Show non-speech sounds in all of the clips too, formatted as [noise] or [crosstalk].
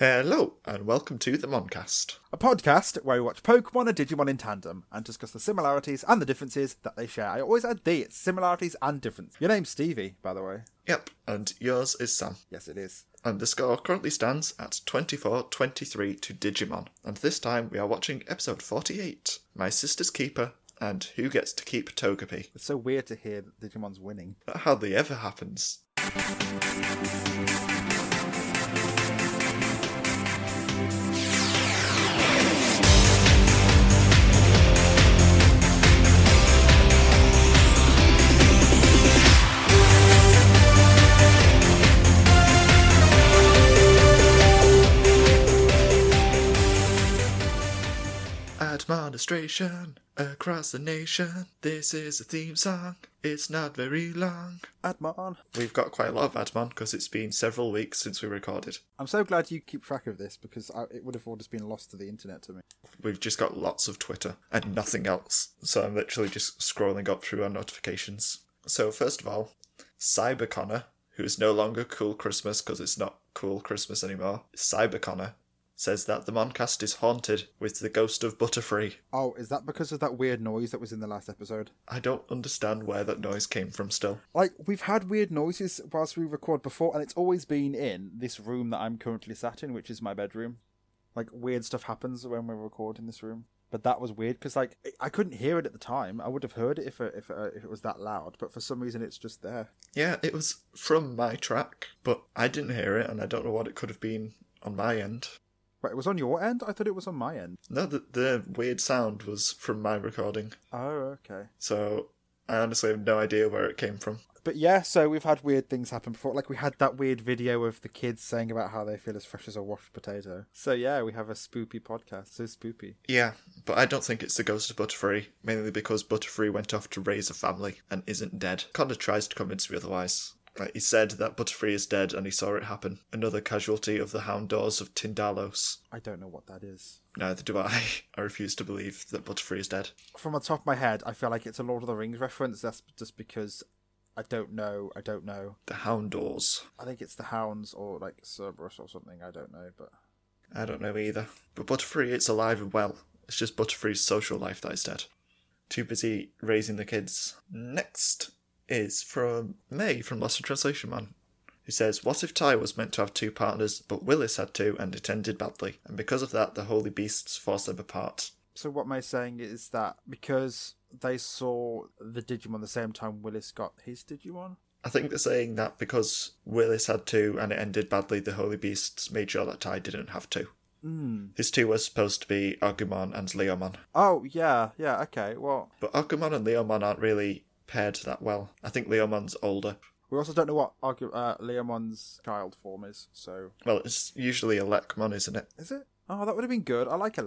Hello, and welcome to the Moncast. A podcast where we watch Pokemon and Digimon in tandem and discuss the similarities and the differences that they share. I always add the, it's similarities and differences. Your name's Stevie, by the way. Yep, and yours is Sam. Yes, it is. And the score currently stands at 24 23 to Digimon. And this time we are watching episode 48 My Sister's Keeper and Who Gets to Keep Togepi. It's so weird to hear that Digimon's winning. That hardly ever happens. Across the nation. This is a theme song. It's not very long. Admon. We've got quite a lot of Admon because it's been several weeks since we recorded. I'm so glad you keep track of this because I, it would have all just been lost to the internet to me. We've just got lots of Twitter and nothing else. So I'm literally just scrolling up through our notifications. So, first of all, CyberConnor, who's no longer Cool Christmas because it's not Cool Christmas anymore, CyberConnor says that the Moncast is haunted with the ghost of Butterfree. Oh, is that because of that weird noise that was in the last episode? I don't understand where that noise came from still. Like, we've had weird noises whilst we record before, and it's always been in this room that I'm currently sat in, which is my bedroom. Like, weird stuff happens when we record in this room. But that was weird because, like, I couldn't hear it at the time. I would have heard it if it, if it, if it was that loud, but for some reason it's just there. Yeah, it was from my track, but I didn't hear it, and I don't know what it could have been on my end. Wait, it was on your end? I thought it was on my end. No, the, the weird sound was from my recording. Oh, okay. So I honestly have no idea where it came from. But yeah, so we've had weird things happen before. Like we had that weird video of the kids saying about how they feel as fresh as a washed potato. So yeah, we have a spoopy podcast. So spoopy. Yeah, but I don't think it's the ghost of Butterfree, mainly because Butterfree went off to raise a family and isn't dead. Connor tries to convince me otherwise. Like, he said that Butterfree is dead and he saw it happen. Another casualty of the Houndours of Tindalos. I don't know what that is. Neither do I. [laughs] I refuse to believe that Butterfree is dead. From the top of my head, I feel like it's a Lord of the Rings reference. That's just because I don't know. I don't know. The Houndours. I think it's the Hounds or like Cerberus or something. I don't know, but I don't know either. But Butterfree, it's alive and well. It's just Butterfree's social life that is dead. Too busy raising the kids. Next is from May from Lost in Translation Man, who says, What if Tai was meant to have two partners, but Willis had two and it ended badly, and because of that, the holy beasts forced them apart? So what May's saying is that because they saw the Digimon the same time Willis got his Digimon? I think they're saying that because Willis had two and it ended badly, the holy beasts made sure that Tai didn't have two. Mm. His two were supposed to be Agumon and Leomon. Oh, yeah, yeah, okay, well... But Agumon and Leomon aren't really paired that well. I think Leomon's older. We also don't know what Argu- uh, Leomon's child form is, so... Well, it's usually a Lekmon, isn't it? Is it? Oh, that would have been good. I like a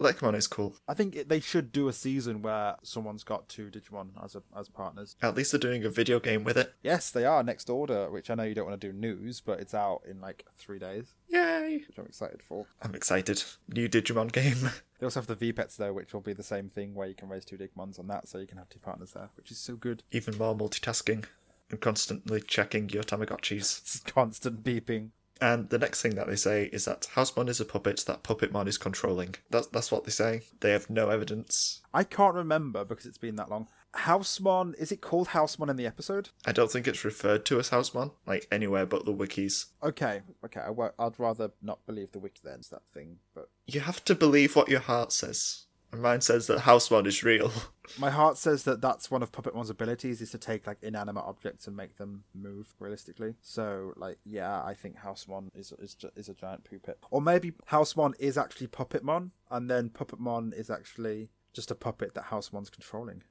Lekmon. Lekmon is cool. I think it, they should do a season where someone's got two Digimon as a, as partners. At least they're doing a video game with it. Yes, they are. Next Order, which I know you don't want to do news, but it's out in like three days, Yay! which I'm excited for. I'm excited. New Digimon game. [laughs] They also have the V-Pets though, which will be the same thing where you can raise two Digimons on that, so you can have two partners there, which is so good. Even more multitasking and constantly checking your Tamagotchis. It's [laughs] constant beeping. And the next thing that they say is that Housemon is a puppet that Puppetmon is controlling. That's that's what they say. They have no evidence. I can't remember because it's been that long. Housemon, is it called Housemon in the episode? I don't think it's referred to as Housemon, like anywhere but the wikis. Okay, okay, I won't- I'd rather not believe the wiki then, that thing, but You have to believe what your heart says. And mine says that House Housemon is real. [laughs] my heart says that that's one of Puppet Puppetmon's abilities is to take like inanimate objects and make them move realistically. So like, yeah, I think Housemon is is ju- is a giant puppet, or maybe Housemon is actually Puppetmon, and then Puppetmon is actually just a puppet that Housemon's controlling.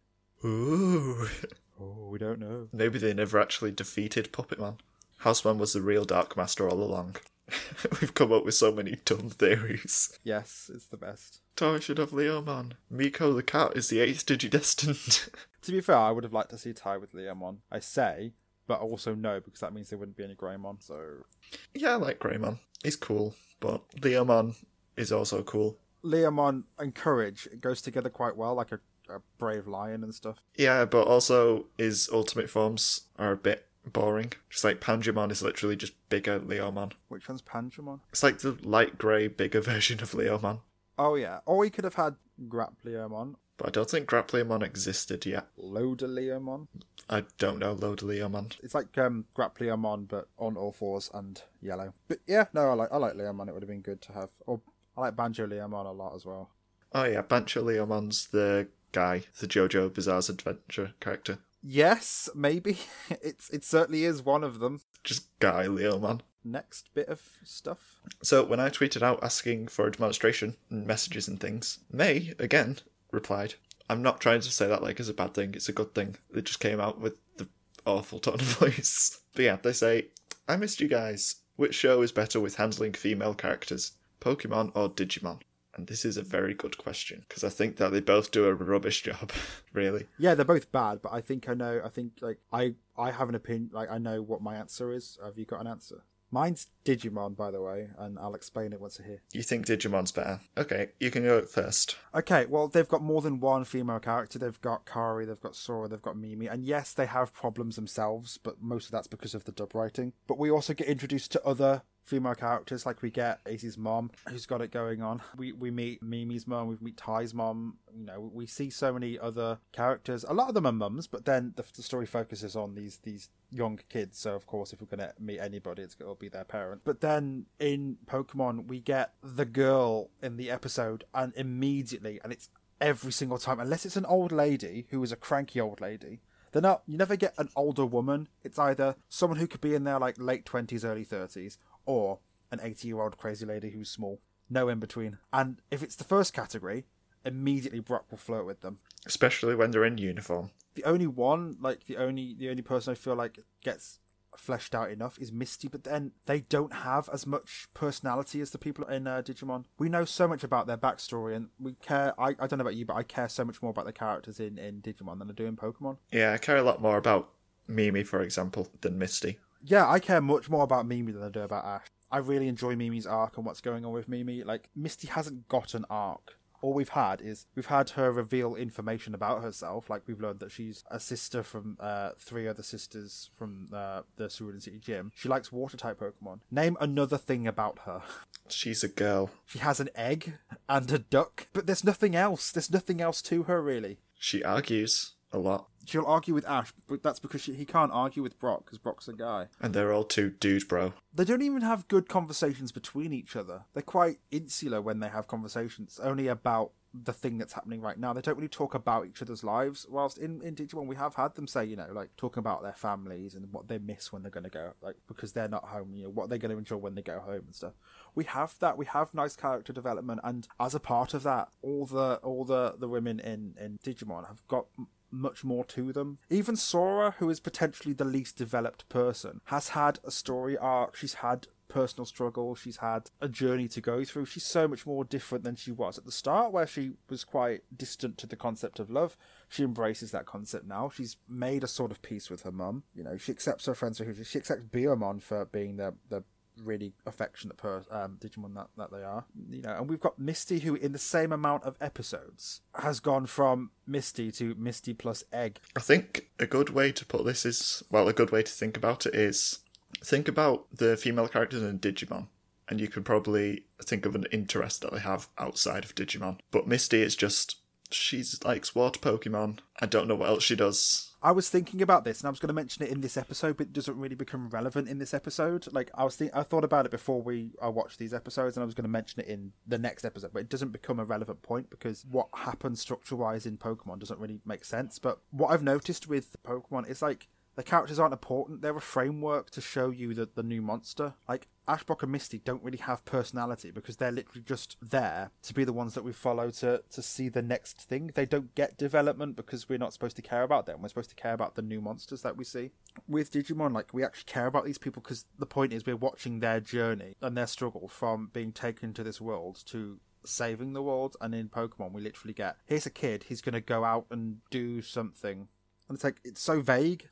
Ooh. [laughs] Oh, we don't know. Maybe they never actually defeated Puppet Puppetmon. Housemon was the real Dark Master all along. [laughs] We've come up with so many dumb theories. Yes, it's the best. Tai should have Leomon. Miko the cat is the eighth Digidestined. [laughs] To be fair, I would have liked to see Tai with Leomon. I say, but also no, because that means there wouldn't be any Greymon. So yeah, I like Greymon. He's cool, but Leomon is also cool. Leomon and Courage it goes together quite well, like a, a brave lion and stuff. Yeah, but also his ultimate forms are a bit boring. Just like Panjyamon is literally just bigger Leomon. Which one's Panjyamon? It's like the light grey, bigger [laughs] version of Leomon. Oh yeah. Or we could have had GrapLeomon, But I don't think GrapLeomon existed yet. Lodaleomon. I don't know Lodaleomon. It's like um, GrapLeomon, but on all fours and yellow. But yeah, no, I like I like Leomon. It would have been good to have. Or I like Bancho Leomon a lot as well. Oh yeah, Bancho Leomon's the guy, the JoJo Bizarre's Adventure character. Yes, maybe [laughs] it's it certainly is one of them. Just Guy Leo man. Next bit of stuff. So when I tweeted out asking for a demonstration and messages and things, May, again, replied, I'm not trying to say that like as a bad thing, it's a good thing. They just came out with the awful tone of [laughs] voice. But yeah, they say, I missed you guys. Which show is better with handling female characters? Pokemon or Digimon? And this is a very good question, because I think that they both do a rubbish job, [laughs] really. Yeah, they're both bad, but I think I know. I think like I I have an opinion. Like I know what my answer is. Have you got an answer? Mine's Digimon, by the way, and I'll explain it once I hear. You think Digimon's better? Okay, you can go first. Okay, well, they've got more than one female character. They've got Kari, they've got Sora, they've got Mimi, and yes, they have problems themselves, but most of that's because of the dub writing. But we also get introduced to other female characters, like we get Ace's mom, who's got it going on. We we meet Mimi's mom, we meet Tai's mom. You know, we see so many other characters. A lot of them are mums, but then the, the story focuses on these these young kids. So of course, if we're gonna meet anybody, it's gonna be their parent. But then in Pokemon, we get the girl in the episode, and immediately, and it's every single time, unless it's an old lady who is a cranky old lady. They're not. You never get an older woman. It's either someone who could be in their like late twenties, early thirties, or an eighty-year-old crazy lady who's small. No in between. And if it's the first category, immediately Brock will flirt with them. Especially when they're in uniform. The only one, like the only the only person I feel like gets fleshed out enough is Misty, but then they don't have as much personality as the people in uh, Digimon. We know so much about their backstory, and we care. I, I don't know about you, but I care so much more about the characters in, in Digimon than I do in Pokemon. Yeah, I care a lot more about Mimi, for example, than Misty. Yeah, I care much more about Mimi than I do about Ash. I really enjoy Mimi's arc and what's going on with Mimi. Like Misty hasn't got an arc. All we've had is we've had her reveal information about herself. Like we've learned that she's a sister from uh, three other sisters from uh, the Cerulean City Gym. She likes water type Pokemon. Name another thing about her. She's a girl. She has an egg and a duck, but there's nothing else. There's nothing else to her really. She argues a lot. She'll argue with Ash, but that's because she, he can't argue with Brock because Brock's a guy. And they're all too dude bro. They don't even have good conversations between each other. They're quite insular when they have conversations, only about the thing that's happening right now. They don't really talk about each other's lives. Whilst in, in Digimon, we have had them say, you know, like talking about their families and what they miss when they're going to go, like because they're not home, you know, what they're going to enjoy when they go home and stuff. We have that. We have nice character development, and as a part of that, all the all the the women in in Digimon have got much more to them. Even Sora, who is potentially the least developed person, has had a story arc. She's had personal struggle. She's had a journey to go through. She's so much more different than she was at the start, where she was quite distant to the concept of love. She embraces that concept now. She's made a sort of peace with her mum. You know, she accepts her friends for who she, she accepts Biyomon for being the the really affectionate per um, Digimon that, that they are. You know, and we've got Misty who in the same amount of episodes has gone from Misty to Misty plus Egg. I think a good way to put this is well, a good way to think about it is think about the female characters in Digimon. And you can probably think of an interest that they have outside of Digimon. But Misty is just she's likes water Pokemon. I don't know what else she does. I was thinking about this, and I was going to mention it in this episode, but it doesn't really become relevant in this episode. Like I was, think- I thought about it before we I watched these episodes, and I was going to mention it in the next episode, but it doesn't become a relevant point because what happens structure-wise in Pokemon doesn't really make sense. But what I've noticed with Pokemon is like the characters aren't important; they're a framework to show you the the new monster. Like Ash, Brock, and Misty don't really have personality because they're literally just there to be the ones that we follow to to see the next thing. They don't get development because we're not supposed to care about them. We're supposed to care about the new monsters that we see. With Digimon, like we actually care about these people because the point is we're watching their journey and their struggle from being taken to this world to saving the world. And in Pokemon, we literally get here's a kid. He's going to go out and do something, and it's like it's so vague.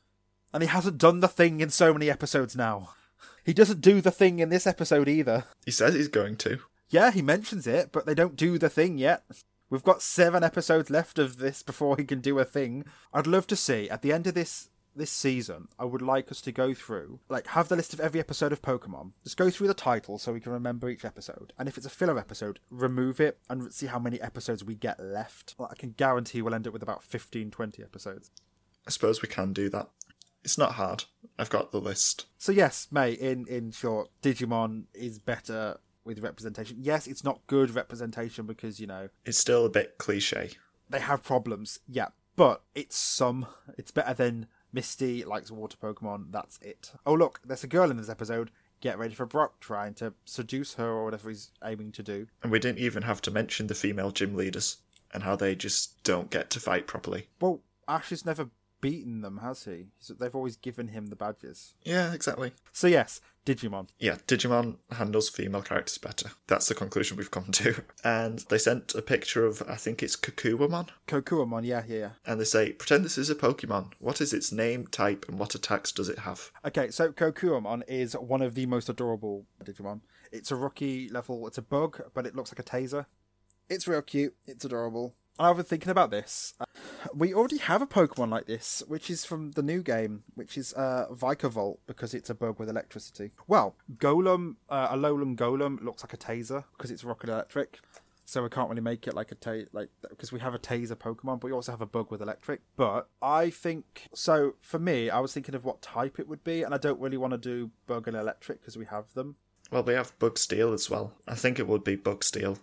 And he hasn't done the thing in so many episodes now. He doesn't do the thing in this episode either. He says he's going to. Yeah, he mentions it, but they don't do the thing yet. We've got seven episodes left of this before he can do a thing. I'd love to see at the end of this this season, I would like us to go through, like, have the list of every episode of Pokemon. Just go through the title so we can remember each episode. And if it's a filler episode, remove it and see how many episodes we get left. Like, I can guarantee we'll end up with about 15, 20 episodes. I suppose we can do that. It's not hard. I've got the list. So yes, May, in in short, Digimon is better with representation. Yes, it's not good representation because, you know, It's still a bit cliche. they have problems, yeah, but it's some. It's better than Misty likes water Pokemon. That's it. Oh look, there's a girl in this episode. Get ready for Brock trying to seduce her or whatever he's aiming to do. And we didn't even have to mention the female gym leaders and how they just don't get to fight properly. Well, Ash has never beaten them, has he? So They've always given him the badges. Yeah, exactly. So yes, Digimon. Yeah, Digimon handles female characters better. That's the conclusion we've come to. [laughs] And they sent a picture of, I think it's Kakuamon, Kokuwamon, yeah, yeah, yeah. and they say, pretend this is a Pokemon. What is its name, type, and what attacks does it have? Okay, so Kokuwamon is one of the most adorable Digimon. It's a rookie level, it's a bug, but it looks like a taser. It's real cute, it's adorable. I've been thinking about this. We already have a Pokemon like this, which is from the new game, which is uh, Vikavolt, because it's a bug with electricity. Well, Golem, uh, Alolan Golem looks like a taser because it's rocket electric. So we can't really make it like a ta- like because we have a taser Pokemon, but we also have a bug with electric. But I think so. For me, I was thinking of what type it would be, and I don't really want to do bug and electric because we have them. Well, we have Bug Steel as well. I think it would be Bug Steel.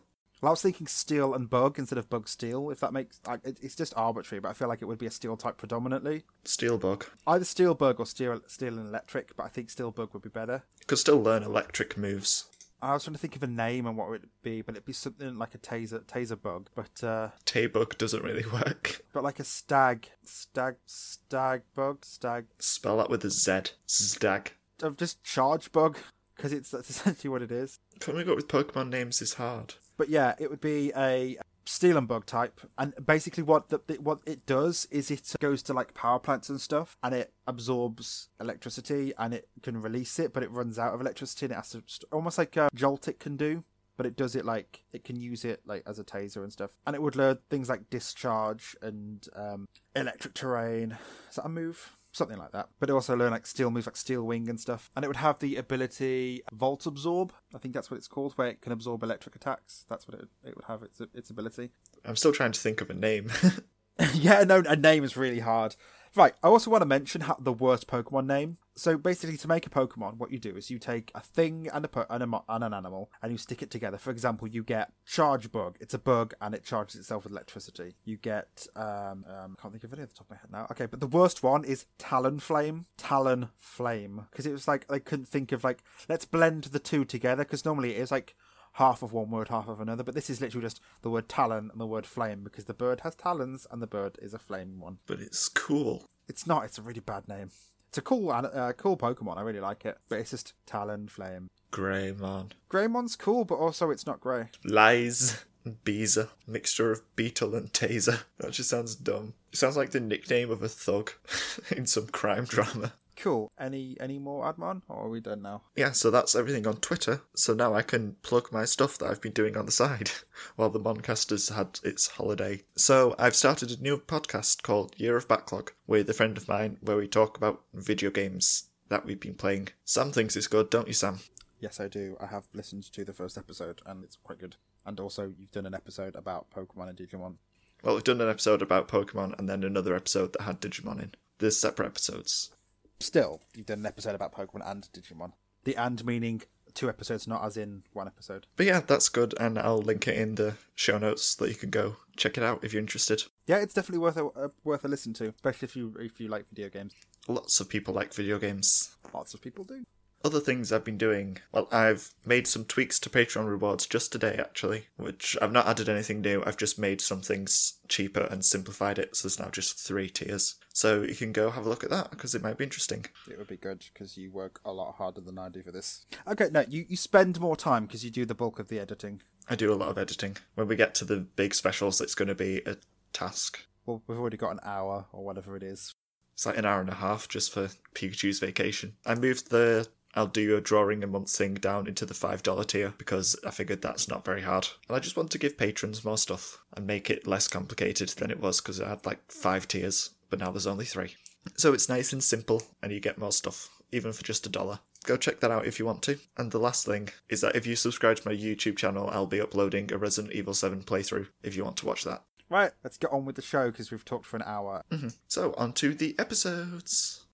Well, I was thinking steel and bug instead of bug steel. If that makes like it- it's just arbitrary, but I feel like it would be a steel type predominantly. Steel Bug. Either steel bug or steel steel and electric, but I think steel bug would be better. You could still learn electric moves. I was trying to think of a name and what it would be, but it'd be something like a taser taser bug, but uh, Tay-Bug doesn't really [laughs] work. but like a stag stag stag bug stag Spell that with a Z. Stag. uh, just charge bug because it's that's [laughs] essentially what it is. Coming up with Pokemon names is hard. But yeah, it would be a steel and bug type, and basically what the, what it does is it goes to like power plants and stuff, and it absorbs electricity and it can release it, but it runs out of electricity, and it has to st- almost like a jolt it can do. But it does it like it can use it like as a taser and stuff, and it would learn things like discharge and um, electric terrain. Is that a move? Something like that. But it also learn like steel moves like steel wing and stuff. And it would have the ability Volt Absorb. I think that's what it's called, where it can absorb electric attacks. That's what it, it would have its its ability. I'm still trying to think of a name. [laughs] [laughs] yeah, no, a name is really hard. Right, I also want to mention how, the worst Pokemon name. So basically, to make a Pokemon, what you do is you take a thing and a po- and, a mo- and an animal, and you stick it together. For example, you get Charge Bug. It's a bug, and it charges itself with electricity. You get um, um I can't think of any off the top of my head now. Okay, but the worst one is Talonflame. Talon Flame, because it was like they couldn't think of like let's blend the two together. Because normally it is like half of one word, half of another. But this is literally just the word talon and the word flame because the bird has talons and the bird is a flaming one. but it's cool. It's not. It's a really bad name. It's a cool, uh, cool Pokemon. I really like it, but it's just Talonflame. Greymon. Greymon's cool, but also it's not grey. Lies. Beezer. Mixture of beetle and taser. That just sounds dumb. It sounds like the nickname of a thug [laughs] in some crime drama. Cool. Any any more Admon, or are we done now? Yeah, so that's everything on Twitter. So now I can plug my stuff that I've been doing on the side [laughs] while the Moncasters had its holiday. So I've started a new podcast called Year of Backlog with a friend of mine where we talk about video games that we've been playing. Sam thinks it's good, don't you, Sam? Yes, I do. I have listened to the first episode, and it's quite good. And also, you've done an episode about Pokemon and Digimon. Well, we've done an episode about Pokemon and then another episode that had Digimon in. There's separate episodes. Still, you've done an episode about Pokemon and Digimon. The and meaning two episodes, not as in one episode. But yeah, that's good, and I'll link it in the show notes so that you can go check it out if you're interested. Yeah, it's definitely worth a uh, worth a listen to, especially if you if you like video games. Lots of people like video games. Lots of people do. Other things I've been doing, well, I've made some tweaks to Patreon rewards just today, actually, which I've not added anything new. I've just made some things cheaper and simplified it, so there's now just three tiers. So you can go have a look at that because it might be interesting. It would be good because you work a lot harder than I do for this. Okay, no, you, you spend more time because you do the bulk of the editing. I do a lot of editing. When we get to the big specials, it's going to be a task. Well, we've already got an hour or whatever it is. It's like an hour and a half just for Pikachu's vacation. I moved the I'll do a drawing a month thing down into the $5 tier because I figured that's not very hard. And I just want to give patrons more stuff and make it less complicated than it was because it had like five tiers, but now there's only three. So it's nice and simple, and you get more stuff, even for just a dollar. Go check that out if you want to. And the last thing is that if you subscribe to my YouTube channel, I'll be uploading a Resident Evil 7 playthrough if you want to watch that. Right, let's get on with the show because we've talked for an hour. Mm-hmm. So, on to the episodes.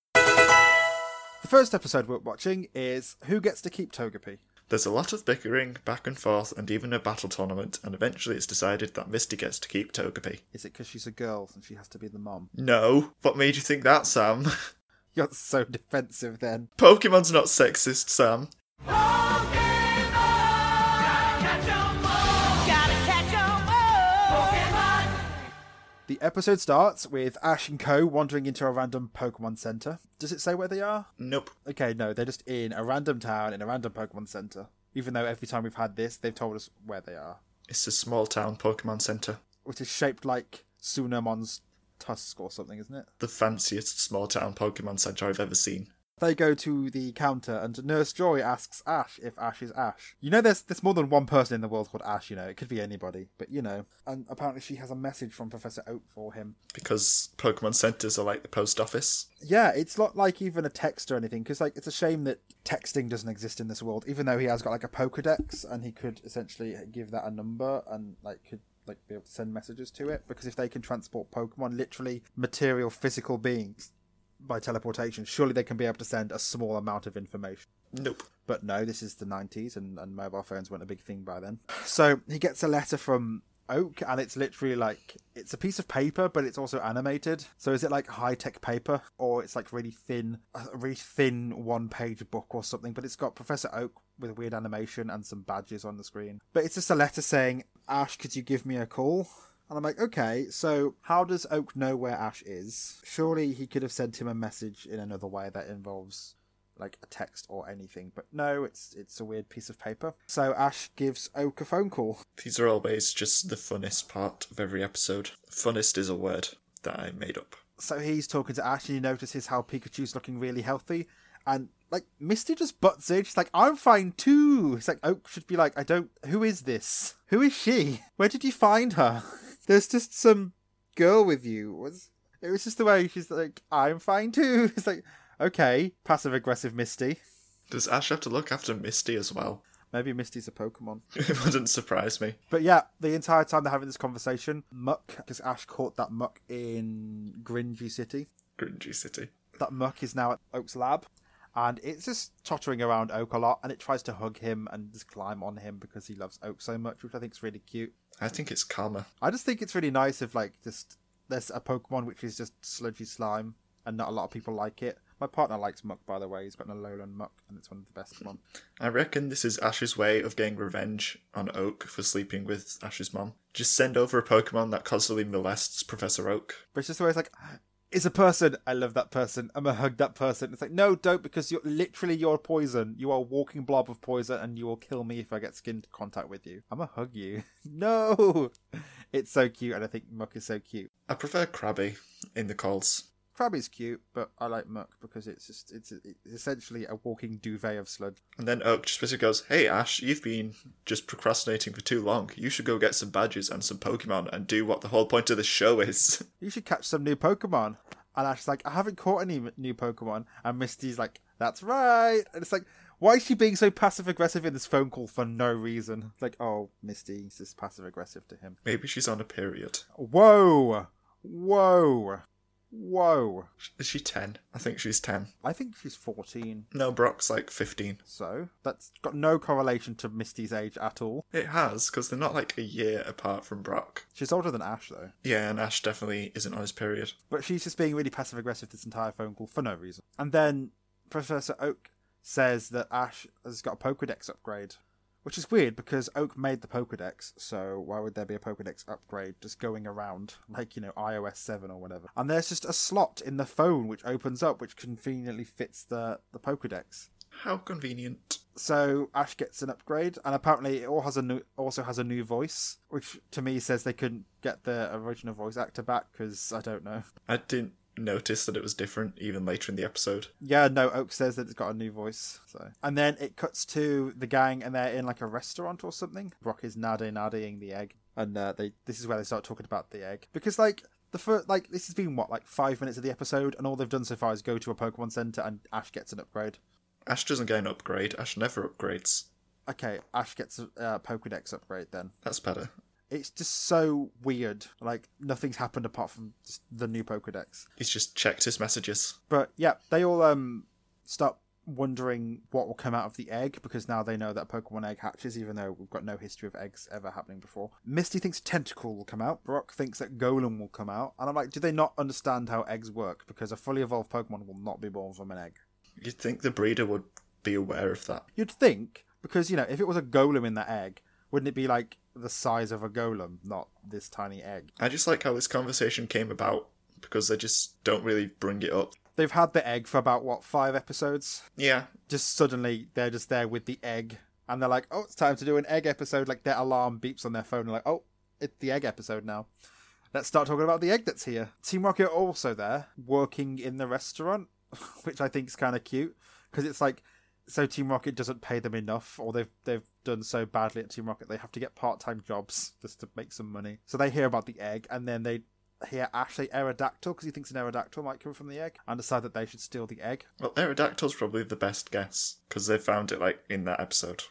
The first episode we're watching is Who Gets to Keep Togepi? There's a lot of bickering, back and forth, and even a battle tournament, and eventually it's decided that Misty gets to keep Togepi. Is it because she's a girl and she has to be the mom? No! What made you think that, Sam? [laughs] You're so defensive then. Pokemon's not sexist, Sam. The episode starts with Ash and Co. wandering into a random Pokemon Center. Does it say where they are? Nope. Okay, no, they're just in a random town in a random Pokemon Center. Even though every time we've had this, they've told us where they are, It's a small town Pokemon Center. which is shaped like Sunamon's tusk or something, isn't it? The fanciest small town Pokemon Center I've ever seen. They go to the counter, and Nurse Joy asks Ash if Ash is Ash. You know, there's there's more than one person in the world called Ash. You know, it could be anybody, but you know. And apparently, she has a message from Professor Oak for him. Because Pokemon Centers are like the post office. Yeah, it's not like even a text or anything, because like it's a shame that texting doesn't exist in this world. Even though he has got like a Pokedex, and he could essentially give that a number and like could like be able to send messages to it. Because if they can transport Pokemon, literally material, physical beings by teleportation, surely they can be able to send a small amount of information. Nope. But no, this is the 90s and, and mobile phones weren't a big thing by then. So he gets a letter from Oak and it's literally like it's a piece of paper but it's also animated. So is it like high tech paper or it's like really thin a really thin one page book or something but it's got Professor Oak with weird animation and some badges on the screen. But it's just a letter saying, "Ash, could you give me a call?" And I'm like, okay, so how does Oak know where Ash is? Surely he could have sent him a message in another way that involves like a text or anything. But no, it's it's a weird piece of paper. So Ash gives Oak a phone call. These are always just the funnest part of every episode. Funnest is a word that I made up. So he's talking to Ash and he notices how Pikachu's looking really healthy. And like Misty just butts in. She's like, I'm fine too. It's like Oak should be like, I don't who is this? Who is she? Where did you find her? There's just some girl with you. It was just the way she's like, I'm fine too. [laughs] It's like, okay, passive aggressive Misty. Does Ash have to look after Misty as well? Maybe Misty's a Pokemon. [laughs] It wouldn't surprise me. But yeah, the entire time they're having this conversation, Muk, because Ash caught that Muk in Gringey City. Gringey City. That Muk is now at Oak's lab, and it's just tottering around Oak a lot, and it tries to hug him and just climb on him because he loves Oak so much, which I think is really cute. I think it's Karma. I just think it's really nice if like just there's a Pokemon which is just sludgy slime, and not a lot of people like it. My partner likes Muk, by the way. He's got an Alolan Muk, and it's one of the best ones. I reckon this is Ash's way of getting revenge on Oak for sleeping with Ash's mom. Just send over a Pokemon that constantly molests Professor Oak. But it's just the way it's like, it's a person. I love that person. I'm gonna hug that person. It's like, no, don't, because you're literally you're poison. You are a walking blob of poison, and you will kill me if I get skin contact with you. I'm gonna hug you. [laughs] no, [laughs] it's so cute, and I think Muk is so cute. I prefer Krabby in the calls. Krabby's cute, but I like Muk because it's just it's, it's essentially a walking duvet of sludge. And then Oak just basically goes, Hey Ash, you've been just procrastinating for too long. You should go get some badges and some Pokemon and do what the whole point of the show is. [laughs] You should catch some new Pokemon. And Ash's like, I haven't caught any new Pokemon. And Misty's like, That's right. And it's like, why is she being so passive aggressive in this phone call for no reason? It's like, oh, Misty's just passive aggressive to him. Maybe she's on a period. Whoa, whoa, whoa. Is she 10? I think she's 10. I think she's 14. No, Brock's like 15. So that's got no correlation to Misty's age at all. It has, because they're not like a year apart from Brock. She's older than Ash, though. Yeah, and Ash definitely isn't on his period. But she's just being really passive aggressive this entire phone call for no reason. And then Professor Oak says that Ash has got a Pokedex upgrade. Which is weird because Oak made the Pokedex, so why would there be a Pokedex upgrade just going around like, you know, iOS 7 or whatever? And there's just a slot in the phone which opens up which conveniently fits the, the Pokedex. How convenient. So Ash gets an upgrade, and apparently it all has a new, also has a new voice, which to me says they couldn't get the original voice actor back because I don't know. I didn't notice that it was different even later in the episode. Yeah, no, Oak says that it's got a new voice. So, and then it cuts to the gang, and they're in like a restaurant or something. Brock is nade nadeing the egg, and uh, they this is where they start talking about the egg because like the first like this has been what like five minutes of the episode, and all they've done so far is go to a Pokemon Center and Ash gets an upgrade. Ash doesn't get an upgrade. Ash never upgrades. Okay, Ash gets a uh, Pokedex upgrade then. That's better. It's just so weird. Like nothing's happened apart from just the new Pokedex. He's just checked his messages. But yeah, they all um start wondering what will come out of the egg because now they know that a Pokemon egg hatches, even though we've got no history of eggs ever happening before. Misty thinks Tentacool will come out. Brock thinks that Golem will come out. And I'm like, do they not understand how eggs work? Because a fully evolved Pokemon will not be born from an egg. You'd think the breeder would be aware of that. You'd think, because, you know, if it was a Golem in that egg, wouldn't it be like the size of a Golem, not this tiny egg? I just like how this conversation came about because they just don't really bring it up. They've had the egg for about, what, five episodes? Yeah, just suddenly they're just there with the egg and they're like, oh, it's time to do an egg episode. Like their alarm beeps on their phone, and like, oh, it's the egg episode now. Let's start talking about the egg that's here. Team Rocket are also there working in the restaurant, [laughs] which I think is kind of cute because it's like, so Team Rocket doesn't pay them enough, or they've they've done so badly at Team Rocket they have to get part time jobs just to make some money. So they hear about the egg and then they hear Ash say Aerodactyl because he thinks an Aerodactyl might come from the egg and decide that they should steal the egg. well, Aerodactyl's probably the best guess because they found it like in that episode.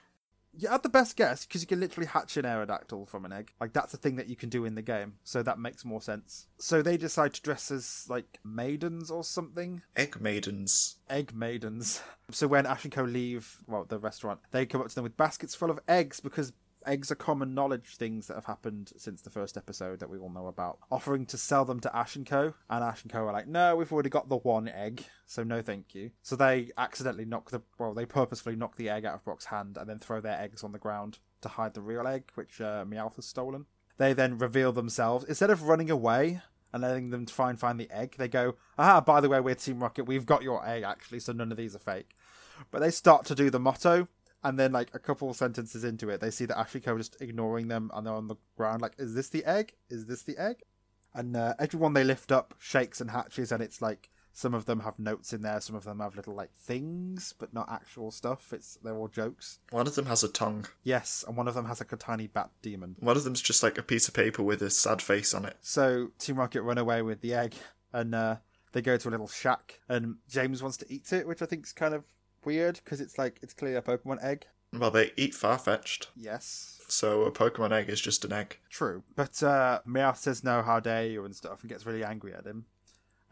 You had the best guess because you can literally hatch an Aerodactyl from an egg. Like that's a thing that you can do in the game, so that makes more sense. So they decide to dress as like maidens or something. Egg maidens. Egg maidens. [laughs] So when Ash and Co leave, well, the restaurant, they come up to them with baskets full of eggs because eggs are common knowledge things that have happened since the first episode that we all know about. Offering to sell them to Ash and Co. And Ash and Co are like, no, we've already got the one egg, so no thank you. So they accidentally knock the, well, they purposefully knock the egg out of Brock's hand and then throw their eggs on the ground to hide the real egg, which uh, Meowth has stolen. They then reveal themselves. Instead of running away and letting them try and find the egg, they go, ah, by the way, we're Team Rocket. We've got your egg, actually, so none of these are fake. But they start to do the motto, and then, like, a couple of sentences into it, they see that Ashiko just ignoring them, and they're on the ground, like, is this the egg? Is this the egg? And uh, everyone they lift up shakes and hatches, and it's like some of them have notes in there, some of them have little like things, but not actual stuff. It's they're all jokes. One of them has a tongue. Yes, and one of them has like a tiny bat demon. One of them's just like a piece of paper with a sad face on it. So Team Rocket run away with the egg, and uh, they go to a little shack, and James wants to eat it, which I think is kind of weird because it's like it's clearly a Pokemon egg. Well, they eat Farfetch'd. Yes, so a Pokemon egg is just an egg. true. But uh, Meowth says no, how dare you, and stuff, and gets really angry at him,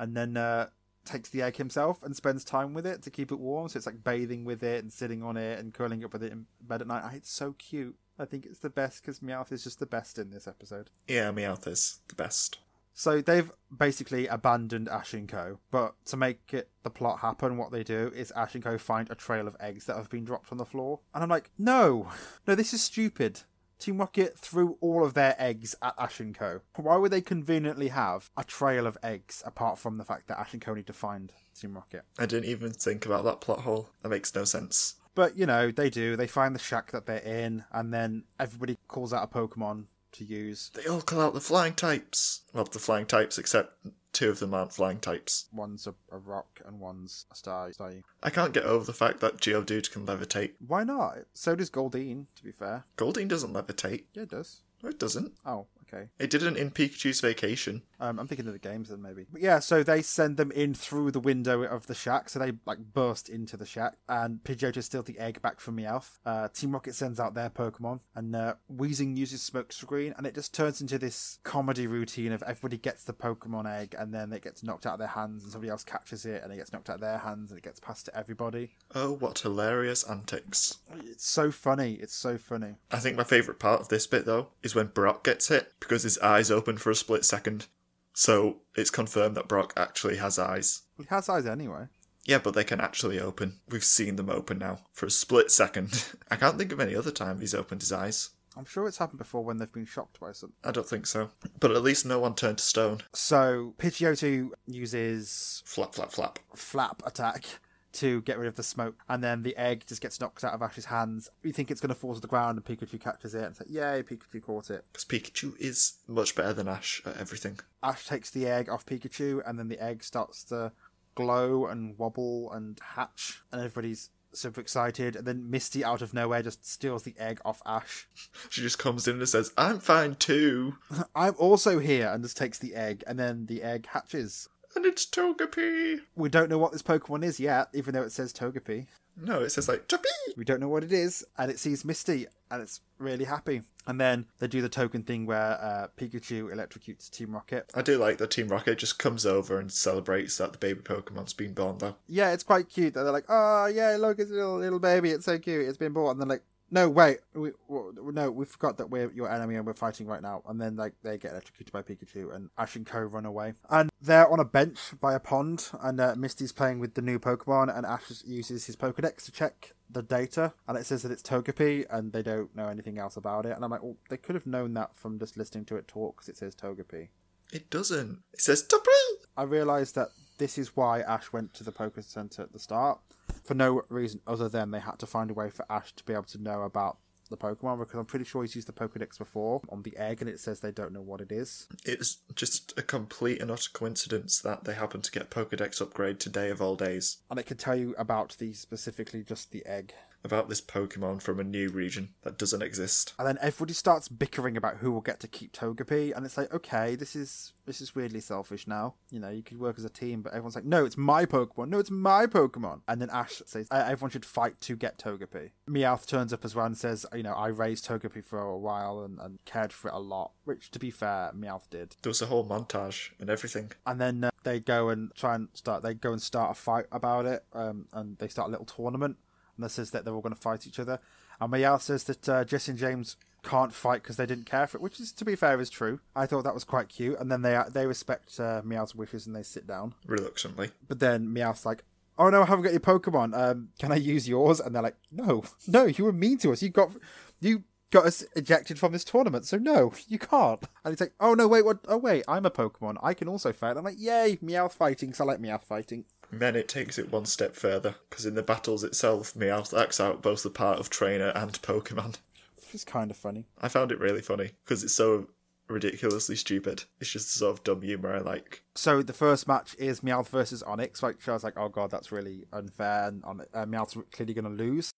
and then uh, takes the egg himself and spends time with it to keep it warm. So it's like bathing with it and sitting on it and curling up with it in bed at night. Ah, It's so cute. I think it's the best because Meowth is just the best in this episode. Yeah, Meowth is the best. So they've basically abandoned Ash and Co. But to make it the plot happen, what they do is Ash and Co. find a trail of eggs that have been dropped on the floor, and I'm like, no, [laughs] no, this is stupid. Team Rocket threw all of their eggs at Ash and Co. Why would they conveniently have a trail of eggs apart from the fact that Ash and Co. need to find Team Rocket? I didn't even think about that plot hole. That makes no sense. But you know, they do. They find the shack that they're in, and then everybody calls out a Pokemon to use. They all call out the flying types. Well, the flying types, except two of them aren't flying types. One's a, a rock and one's a star. star. I can't get over the fact that Geodude can levitate. Why not? So does Goldeen, to be fair. Goldeen doesn't levitate. Yeah, it does. No, it doesn't. Oh, okay. It didn't in Pikachu's vacation. Um, I'm thinking of the games then maybe. But yeah, so they send them in through the window of the shack. So they like burst into the shack, and Pidgeotto steals the egg back from Meowth. Uh, Team Rocket sends out their Pokemon, and uh, Weezing uses Smokescreen, and it just turns into this comedy routine of everybody gets the Pokemon egg, and then it gets knocked out of their hands, and somebody else catches it, and it gets knocked out of their hands, and it gets passed to everybody. Oh, what hilarious antics. It's so funny. It's so funny. I think my favourite part of this bit, though, is when Brock gets hit because his eyes open for a split second. So it's confirmed that Brock actually has eyes. He has eyes anyway. Yeah, but they can actually open. We've seen them open now for a split second. [laughs] I can't think of any other time he's opened his eyes. I'm sure it's happened before when they've been shocked by something. I don't think so. But at least no one turned to stone. So Pidgeotto uses Flap, flap, flap. flap attack to get rid of the smoke, and then the egg just gets knocked out of Ash's hands. You think it's going to fall to the ground, and Pikachu catches it, and it's like, yay, Pikachu caught it. Because Pikachu is much better than Ash at everything. Ash takes the egg off Pikachu, and then the egg starts to glow and wobble and hatch, and everybody's super excited, and then Misty out of nowhere just steals the egg off Ash. [laughs] She just comes in and says, I'm fine too. [laughs] I'm also here, and just takes the egg, and then the egg hatches. And it's Togepi. We don't know what this Pokemon is yet, even though it says Togepi. No, it says like Topi. We don't know what it is, and it sees Misty, and it's really happy. And then they do the token thing where uh, Pikachu electrocutes Team Rocket. I do like that Team Rocket just comes over and celebrates that the baby Pokemon's been born though. Yeah, it's quite cute. They're like, "Oh yeah, look, it's a little little baby. It's so cute. It's been born." And then like, "No, wait, we, no, we forgot that we're your enemy and we're fighting right now." And then like they get electrocuted by Pikachu, and Ash and Co run away. And they're on a bench by a pond, and uh, Misty's playing with the new Pokemon, and Ash uses his Pokedex to check the data, and it says that it's Togepi, and they don't know anything else about it. And I'm like, well, they could have known that from just listening to it talk, because it says Togepi. It doesn't. It says Topi. I realised that this is why Ash went to the Poké Center at the start, for no reason other than they had to find a way for Ash to be able to know about the Pokemon, because I'm pretty sure he's used the Pokedex before on the egg, and it says they don't know what it is. It's just a complete and utter coincidence that they happen to get Pokedex upgrade today of all days And it can tell you about the specifically just the egg. About this Pokemon from a new region that doesn't exist. And then everybody starts bickering about who will get to keep Togepi, and it's like, okay, this is this is weirdly selfish now. You know, you could work as a team, but everyone's like, no, it's my Pokemon, no, it's my Pokemon. And then Ash says everyone should fight to get Togepi. Meowth turns up as well and says, you know, I raised Togepi for a while and, and cared for it a lot, which to be fair, Meowth did. There was a whole montage and everything. And then uh, they go and try and start. They go and start a fight about it, um, and they start a little tournament. And that says that they're all going to fight each other. And Meowth says that uh, Jessie and James can't fight because they didn't care for it, which is, to be fair, is true. I thought that was quite cute. And then they they respect uh, Meowth's wishes and they sit down. Reluctantly. But then Meowth's like, "Oh no, I haven't got your Pokemon. Um, can I use yours?" And they're like, "No, [laughs] no, you were mean to us. You got you." Got us ejected from this tournament, so no, [laughs] you can't. And he's like, "Oh no, wait, what? Oh wait, I'm a Pokemon. I can also fight." I'm like, "Yay, Meowth fighting!" Because I like Meowth fighting. Then it takes it one step further, because in the battles itself, Meowth acts out both the part of trainer and Pokemon. It's kind of funny. I found it really funny, because it's so ridiculously stupid. It's just the sort of dumb humour I like. So the first match is Meowth versus Onix, which I was like, "Oh god, that's really unfair," and On- uh, Meowth's clearly going to lose.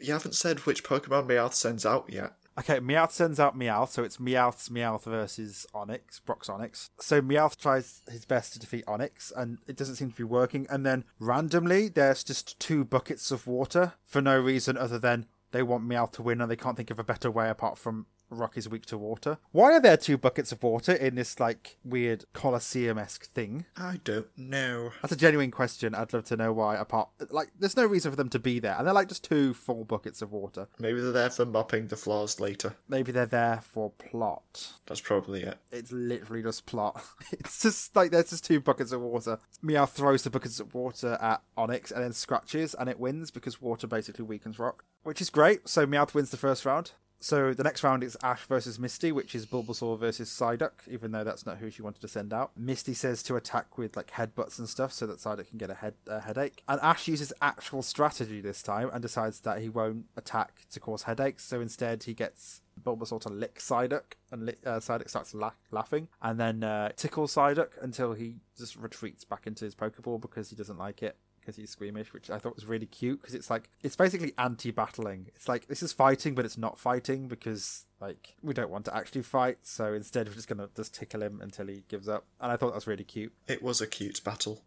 You haven't said which Pokemon Meowth sends out yet. Okay, Meowth sends out Meowth, so it's Meowth's Meowth versus Onix, Brock's Onix. So Meowth tries his best to defeat Onix, and it doesn't seem to be working. And then randomly, there's just two buckets of water for no reason other than they want Meowth to win, and they can't think of a better way apart from Rock is weak to water. Why are there two buckets of water in this like weird Colosseum esque thing? I don't know. That's a genuine question. I'd love to know why. Apart, like, there's no reason for them to be there, and they're like just two full buckets of water. Maybe they're there for mopping the floors later. Maybe they're there for plot. That's probably it. It's literally just plot. [laughs] It's just like there's just two buckets of water. Meow throws the buckets of water at Onix and then scratches, and it wins because water basically weakens rock, which is great. So Meowth wins the first round. So the next round is Ash versus Misty, which is Bulbasaur versus Psyduck, even though that's not who she wanted to send out. Misty says to attack with like headbutts and stuff so that Psyduck can get a head a headache. And Ash uses actual strategy this time and decides that he won't attack to cause headaches. So instead, he gets Bulbasaur to lick Psyduck, and lick, uh, Psyduck starts la- laughing, and then uh, tickles Psyduck until he just retreats back into his Pokeball because he doesn't like it because he's squeamish, which I thought was really cute because it's like it's basically anti-battling. It's like this is fighting, but it's not fighting because like we don't want to actually fight, so instead we're just gonna just tickle him until he gives up. And I thought that was really cute. It was a cute battle.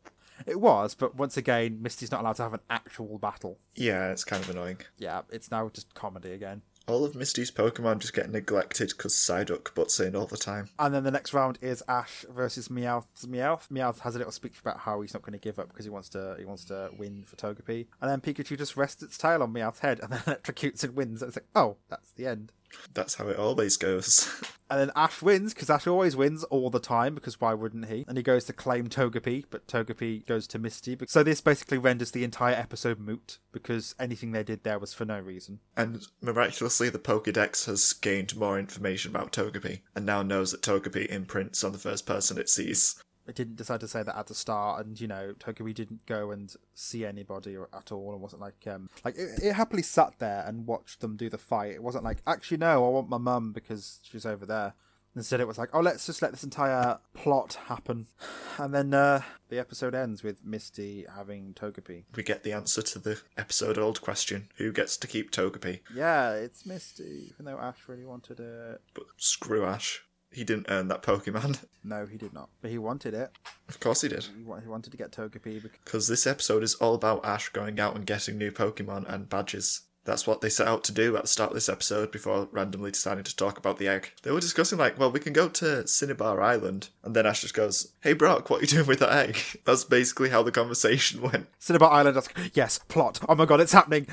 It was, but once again, Misty's not allowed to have an actual battle. Yeah, it's kind of annoying. Yeah, it's now just comedy again. All of Misty's Pokemon just get neglected because Psyduck butts in all the time. And then the next round is Ash versus Meowth's Meowth. Meowth has a little speech about how he's not going to give up because he wants to he wants to win for Togepi. And then Pikachu just rests its tail on Meowth's head and then [laughs] electrocutes and wins. And it's like, oh, that's the end. That's how it always goes. [laughs] And then Ash wins because Ash always wins all the time because why wouldn't he? And he goes to claim Togepi, but Togepi goes to Misty. So this basically renders the entire episode moot because anything they did there was for no reason. and miraculously, the Pokedex has gained more information about Togepi and now knows that Togepi imprints on the first person it sees. It didn't decide to say that at the start, and you know, Togepi didn't go and see anybody or, at all, and wasn't like um like it, it happily sat there and watched them do the fight. It wasn't like actually no, I want my mum because she's over there. Instead, it was like, oh, let's just let this entire plot happen. [sighs] And then uh, the episode ends with Misty having Togepi. We get the answer to the episode old question who gets to keep Togepi? Yeah, it's Misty, even though Ash really wanted it. But screw Ash. He didn't earn that Pokemon. [laughs] No, he did not. But he wanted it. of course he did. He wa- he wanted to get Togepi because Because this episode is all about Ash going out and getting new Pokemon and badges. That's what they set out to do at the start of this episode before randomly deciding to talk about the egg. They were discussing, like, well, we can go to Cinnabar Island. And then Ash just goes, Hey Brock, what are you doing with that egg? [laughs] That's basically how the conversation [laughs] went. Cinnabar Island. I was like, yes, plot. Oh my god, it's happening.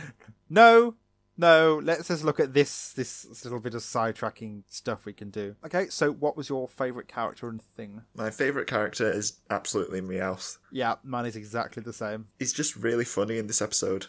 No, no. Let's just look at this. This little bit of sidetracking stuff we can do. Okay, so what was your favorite character and thing? My favourite character is absolutely Meowth. Yeah, mine is exactly the same. He's just really funny in this episode.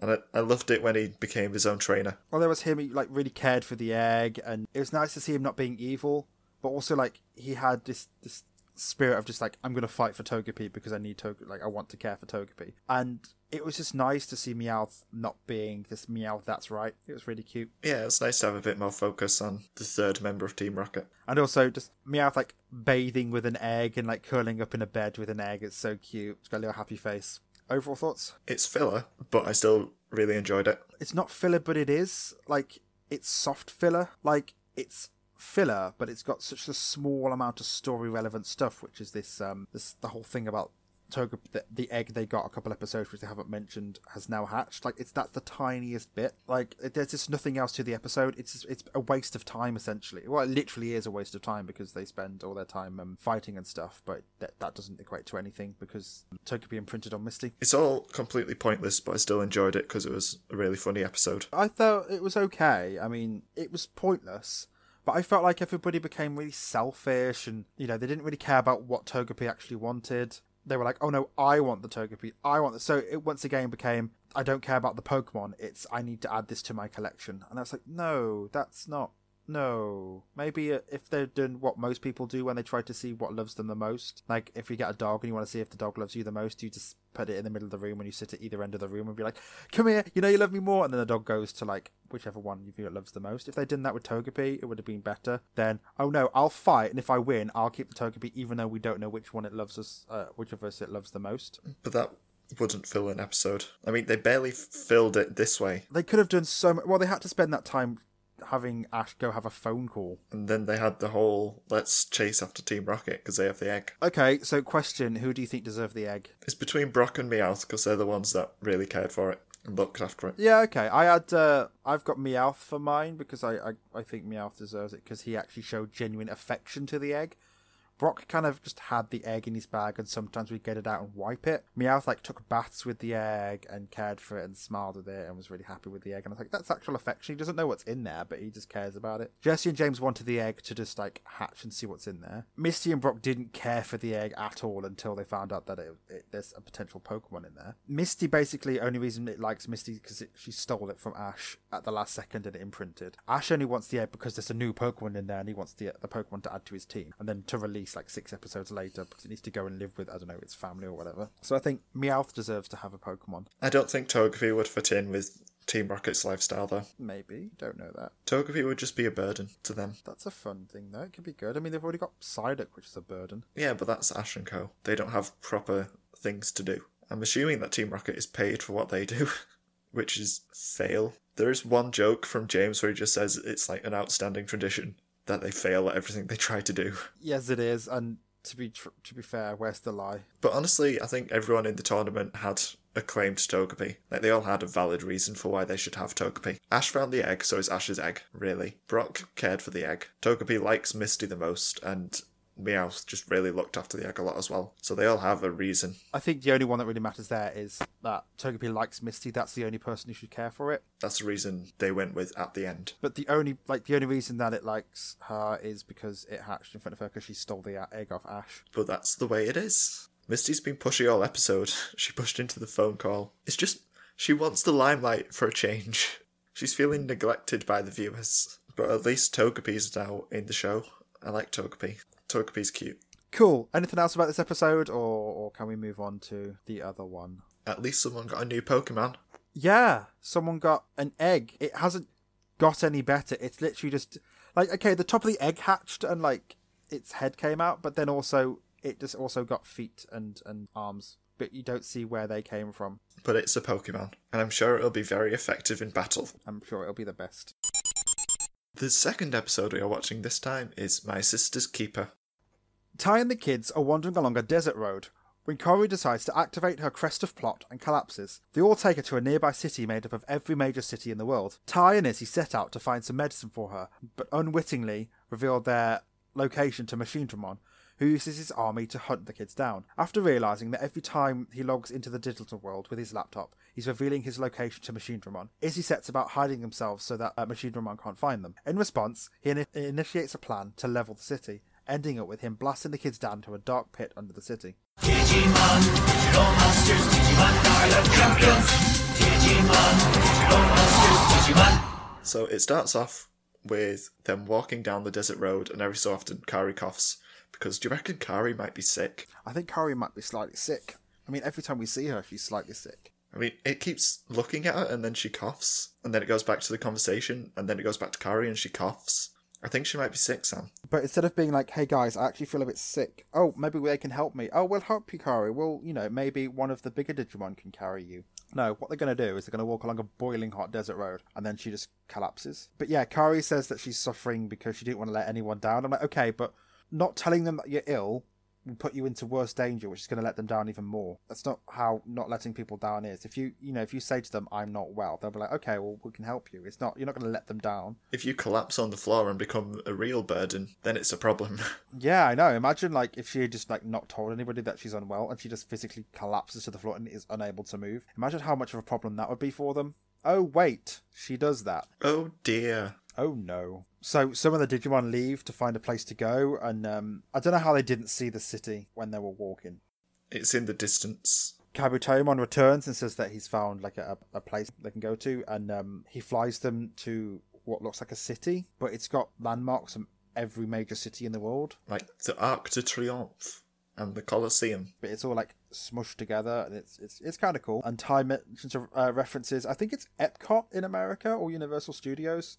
And I, I loved it when he became his own trainer. Well, there was him. He like really cared for the egg, and it was nice to see him not being evil, but also like he had this this spirit of just like I'm gonna fight for Togepi because I need Togepi. Like I want to care for Togepi, and it was just nice to see Meowth not being this Meowth. That's right. It was really cute, Yeah, it's nice to have a bit more focus on the third member of Team Rocket. and also just Meowth like bathing with an egg and like curling up in a bed with an egg. It's so cute. It's got a little happy face. Overall thoughts? It's filler, but I still really enjoyed it. it's not filler, but it is like it's soft filler. Like it's filler, but it's got such a small amount of story relevant stuff, which is this um this the whole thing about Toga the, the egg they got a couple episodes which they haven't mentioned has now hatched. Like it's that's the tiniest bit. Like it- there's just nothing else to the episode. It's just- it's a waste of time essentially. Well, it literally is a waste of time because they spend all their time um, fighting and stuff, but that that doesn't equate to anything because Toga Togepi imprinted on Misty. It's all completely pointless, but I still enjoyed it because it was a really funny episode. I thought it was okay. I mean, it was pointless, but I felt like everybody became really selfish and, you know, they didn't really care about what Togepi actually wanted. They were like, oh no, I want the Togepi. I want the. So it once again became, I don't care about the Pokemon. It's, I need to add this to my collection. And I was like, no, that's not. No. Maybe if they're doing what most people do when they try to see what loves them the most. Like, if you get a dog and you want to see if the dog loves you the most, you just put it in the middle of the room when you sit at either end of the room and be like, come here, you know you love me more. And then the dog goes to, like, whichever one you feel it loves the most. If they'd done that with Togepi, it would have been better. Then, oh no, I'll fight, and if I win, I'll keep the Togepi, even though we don't know which one it loves us, uh, which of us it loves the most. But that wouldn't fill an episode. I mean, they barely filled it this way. They could have done so much. Well, they had to spend that time having Ash go have a phone call. And then they had the whole let's chase after Team Rocket because they have the egg. Okay, so question: Who do you think deserved the egg? It's between Brock and Meowth because they're the ones that really cared for it and looked after it. Yeah, okay. I had uh, I've got Meowth for mine because I I, I think Meowth deserves it because he actually showed genuine affection to the egg. Brock kind of just had the egg in his bag, and sometimes we'd get it out and wipe it. Meowth like took baths with the egg and cared for it and smiled at it and was really happy with the egg. And I was like, that's actual affection. He doesn't know what's in there, but he just cares about it. Jessie and James wanted the egg to just like hatch and see what's in there. Misty and Brock didn't care for the egg at all until they found out that it, it, there's a potential Pokemon in there. Misty basically only reason it likes Misty because she stole it from Ash at the last second and it imprinted. Ash only wants the egg because there's a new Pokemon in there and he wants the the Pokemon to add to his team and then to release like six episodes later because it needs to go and live with I don't know its family or whatever. So I think Meowth deserves to have a Pokemon. I don't think Togepi would fit in with Team Rocket's lifestyle though. Maybe don't know that. Togepi would just be a burden to them. That's a fun thing though. It could be good. I mean they've already got Psyduck, which is a burden. Yeah, but that's Ash and Co. They don't have proper things to do. I'm assuming that Team Rocket is paid for what they do, [laughs] which is fail. There is one joke from James where he just says it's like an outstanding tradition that they fail at everything they try to do. Yes, it is. And to be tr- to be fair, where's the lie? But honestly, I think everyone in the tournament had a claim to Togepi. Like they all had a valid reason for why they should have Togepi. Ash found the egg, so it's Ash's egg, really. Brock cared for the egg. Togepi likes Misty the most, and Meowth just really looked after the egg a lot as well. So they all have a reason. I think the only one that really matters there is that Togepi likes Misty. That's the only person who should care for it. That's the reason they went with at the end. But the only like the only reason that it likes her is because it hatched in front of her because she stole the egg off Ash. But that's the way it is. Misty's been pushy all episode. [laughs] She pushed into the phone call. It's just she wants the limelight for a change. She's feeling neglected by the viewers. But at least Togepi's now in the show. I like Togepi. Togepi's cute. Cool. Anything else about this episode, or or can we move on to the other one? At least someone got a new Pokemon. Yeah, someone got an egg. It hasn't got any better. It's literally just like okay, the top of the egg hatched and like its head came out, but then also it just also got feet and and arms, but you don't see where they came from. But it's a Pokemon, and I'm sure it'll be very effective in battle. I'm sure it'll be the best. The second episode we are watching this time is My Sister's Keeper. Tai and the kids are wandering along a desert road when Kari decides to activate her crest of plot and collapses. They all take her to a nearby city made up of every major city in the world. Tai and Izzy set out to find some medicine for her, but unwittingly reveal their location to Machine Dramon, who uses his army to hunt the kids down. After realizing that every time he logs into the digital world with his laptop, he's revealing his location to Machine Dramon, Izzy sets about hiding themselves so that uh, Machine Dramon can't find them. In response, he in- initiates a plan to level the city, ending it with him blasting the kids down to a dark pit under the city. Digimon, digital monsters, Digimon are the champions. Digimon, digital monsters, Digimon. So it starts off with them walking down the desert road, and every so often Kari coughs. Because do you reckon Kari might be sick? I think Kari might be slightly sick. I mean, every time we see her, she's slightly sick. I mean, it keeps looking at her and then she coughs, and then it goes back to the conversation, and then it goes back to Kari and she coughs. I think she might be sick, Sam. But instead of being like, hey guys, I actually feel a bit sick. Oh, maybe they can help me. Oh, we'll help you, Kari. Well, you know, maybe one of the bigger Digimon can carry you. No, what they're going to do is they're going to walk along a boiling hot desert road and then she just collapses. But yeah, Kari says that she's suffering because she didn't want to let anyone down. I'm like, okay, but not telling them that you're ill will put you into worse danger, which is going to let them down even more. That's not how not letting people down is. If you, you know, if you say to them, "I'm not well," they'll be like, "Okay, well, we can help you." It's not you're not going to let them down. If you collapse on the floor and become a real burden, then it's a problem. [laughs] yeah, I know. Imagine like if she had just like not told anybody that she's unwell and she just physically collapses to the floor and is unable to move. Imagine how much of a problem that would be for them. Oh wait, she does that. Oh dear. Oh no. So some of the Digimon leave to find a place to go, and um, I don't know how they didn't see the city when they were walking. It's in the distance. Kabuterimon returns and says that he's found like a, a place they can go to, and um, he flies them to what looks like a city, but it's got landmarks from every major city in the world. Like the Arc de Triomphe and the Colosseum. But it's all like smushed together, and it's it's it's kind of cool. And Tai mentions uh, references. I think it's Epcot in America or Universal Studios.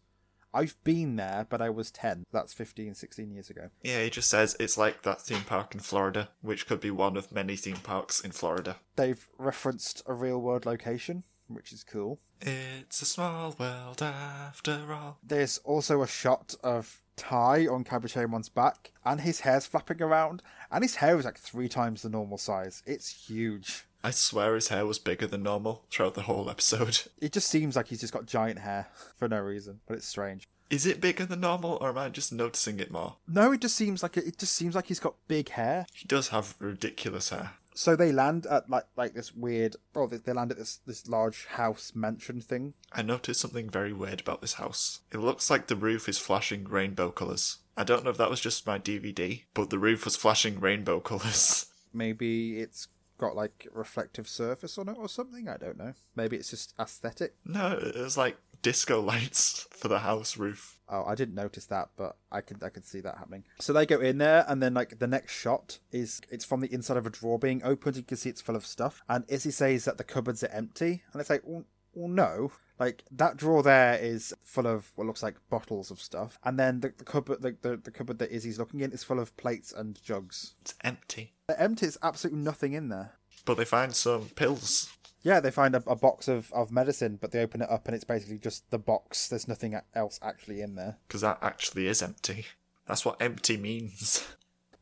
I've been there, but I was 10. That's 15, 16 years ago. Yeah, he just says it's like that theme park in Florida, which could be one of many theme parks in Florida. They've referenced a real world location, which is cool. It's a small world after all. There's also a shot of Tai on Kabuterimon's back, and his hair's flapping around, and his hair is like three times the normal size. It's huge. I swear his hair was bigger than normal throughout the whole episode. [laughs] It just seems like he's just got giant hair [laughs] for no reason, but it's strange. Is it bigger than normal, or am I just noticing it more? No, it just seems like it, it just seems like he's got big hair. He does have ridiculous hair. So they land at like like this weird. Oh, they land at this this large house mansion thing. I noticed something very weird about this house. It looks like the roof is flashing rainbow colours. I don't know if that was just my DVD, but the roof was flashing rainbow [laughs] colours. Maybe it's got like reflective surface on it or something. I don't know. Maybe it's just aesthetic. No, it was like disco lights for the house roof. Oh, I didn't notice that, but I could I could see that happening. So they go in there, and then like the next shot is it's from the inside of a drawer being opened. You can see it's full of stuff, and Izzy says that the cupboards are empty, and it's like, well, well no. Like that drawer there is full of what looks like bottles of stuff, and then the, the cupboard, the, the, the cupboard that Izzy's looking in, is full of plates and jugs. It's empty. They're empty. There's absolutely nothing in there. But they find some pills. Yeah, they find a, a box of, of medicine, but they open it up and it's basically just the box. There's nothing else actually in there. Because that actually is empty. That's what empty means. [laughs]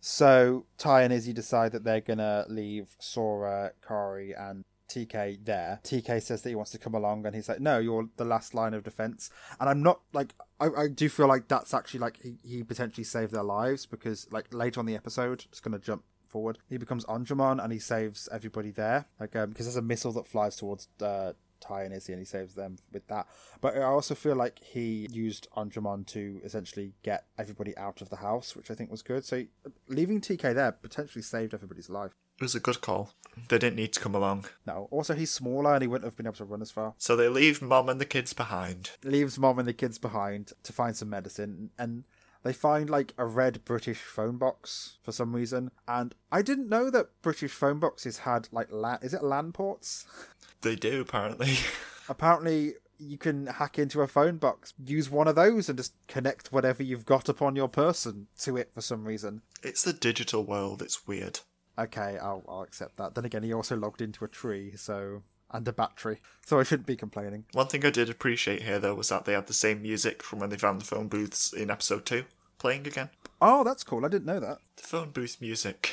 So Tai and Izzy decide that they're gonna leave Sora, Kari, and TK there. TK says that he wants to come along, and he's like, "No, you're the last line of defense." And I'm not like I, I do feel like that's actually like he, he potentially saved their lives because like later on the episode, just gonna jump forward, he becomes Angemon and he saves everybody there. Like um, because there's a missile that flies towards uh, Tai and Izzy, and he saves them with that. But I also feel like he used Angemon to essentially get everybody out of the house, which I think was good. So leaving TK there potentially saved everybody's life. It was a good call. They didn't need to come along. No. Also, he's smaller and he wouldn't have been able to run as far. So they leave mom and the kids behind. Leaves mom and the kids behind to find some medicine, and they find like a red British phone box for some reason. And I didn't know that British phone boxes had like land. Is it land ports? [laughs] They do apparently. [laughs] Apparently, you can hack into a phone box, use one of those, and just connect whatever you've got upon your person to it for some reason. It's the digital world. It's weird. Okay, I'll, I'll accept that. Then again, he also logged into a tree, so and a battery, so I shouldn't be complaining. One thing I did appreciate here, though, was that they had the same music from when they found the phone booths in episode two playing again. Oh, that's cool. I didn't know that. The phone booth music.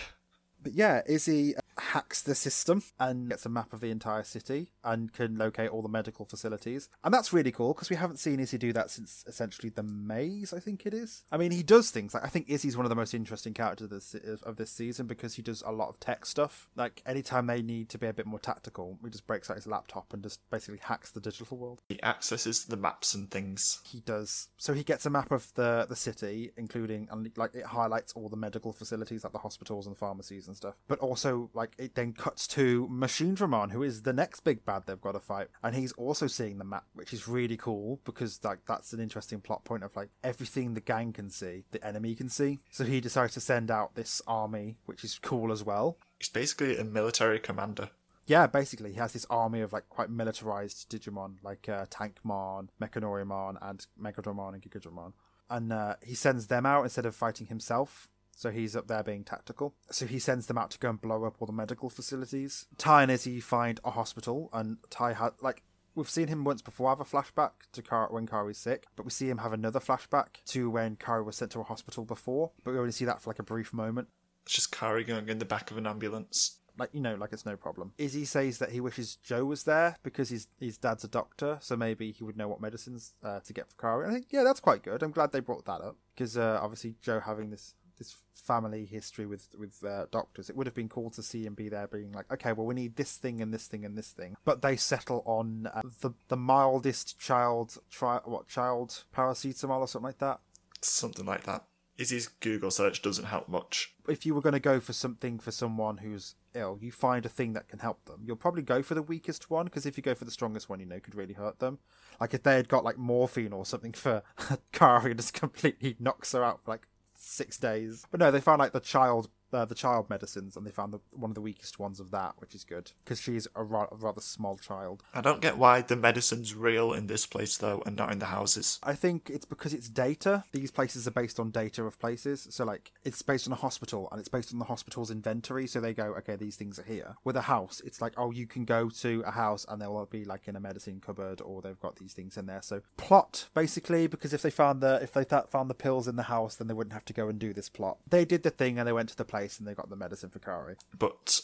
But yeah, Izzy hacks the system and gets a map of the entire city and can locate all the medical facilities. And that's really cool because we haven't seen Izzy do that since essentially the maze, I think it is. I mean, he does things like I think Izzy's one of the most interesting characters of this, of this season because he does a lot of tech stuff. Like anytime they need to be a bit more tactical, he just breaks out his laptop and just basically hacks the digital world. He accesses the maps and things. He does. So he gets a map of the the city, including and like it highlights all the medical facilities, like the hospitals and pharmacies and stuff. But also like it then cuts to Machine Dramon, who is the next big bad they've got to fight, and he's also seeing the map, which is really cool because like that's an interesting plot point of like everything the gang can see, the enemy can see. So he decides to send out this army, which is cool as well. He's basically a military commander. Yeah, basically, he has this army of like quite militarized Digimon, like uh, Tankmon, Mekanorimon, and Megadramon and Gigadramon. And uh, he sends them out instead of fighting himself. So he's up there being tactical. So he sends them out to go and blow up all the medical facilities. Tai and Izzy find a hospital, and Tai had like we've seen him once before have a flashback to Kar- when Kari's sick, but we see him have another flashback to when Kari was sent to a hospital before. But we only see that for like a brief moment. It's just Kari going in the back of an ambulance. like you know, like it's no problem. Izzy says that he wishes Joe was there because his his dad's a doctor, so maybe he would know what medicines uh, to get for Kari. I think yeah, that's quite good. I'm glad they brought that up because uh, obviously Joe having this this family history with with uh, doctors, it would have been cool to see him be there, being like, okay, well we need this thing and this thing and this thing, but they settle on uh, the the mildest child tri- what child paracetamol or something like that. Something like that. Izzy's Google search doesn't help much. if you were going to go for something for someone who's ill, you find a thing that can help them. You'll probably go for the weakest one because if you go for the strongest one, you know, could really hurt them. Like if they had got like morphine or something for [laughs] Kari, just completely knocks her out for like six days. But no, they found like the child. Uh, the child medicines, and they found the, one of the weakest ones of that, which is good because she's a, ra- a rather small child. I don't get why the medicine's real in this place though and not in the houses. I think it's because it's data. These places are based on data of places. So, like, it's based on a hospital and it's based on the hospital's inventory. So they go, okay, these things are here. With a house, it's like, oh, you can go to a house and they'll be like in a medicine cupboard or they've got these things in there. So, plot, basically, because if they found the if they th- found the pills in the house, then they wouldn't have to go and do this plot. They did the thing and they went to the place and they got the medicine for Kari. But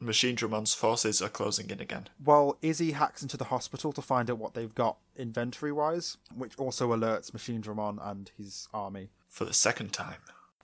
Machine Dramon's forces are closing in again. Well, Izzy hacks into the hospital to find out what they've got inventory wise, which also alerts Machine Dramon and his army. For the second time.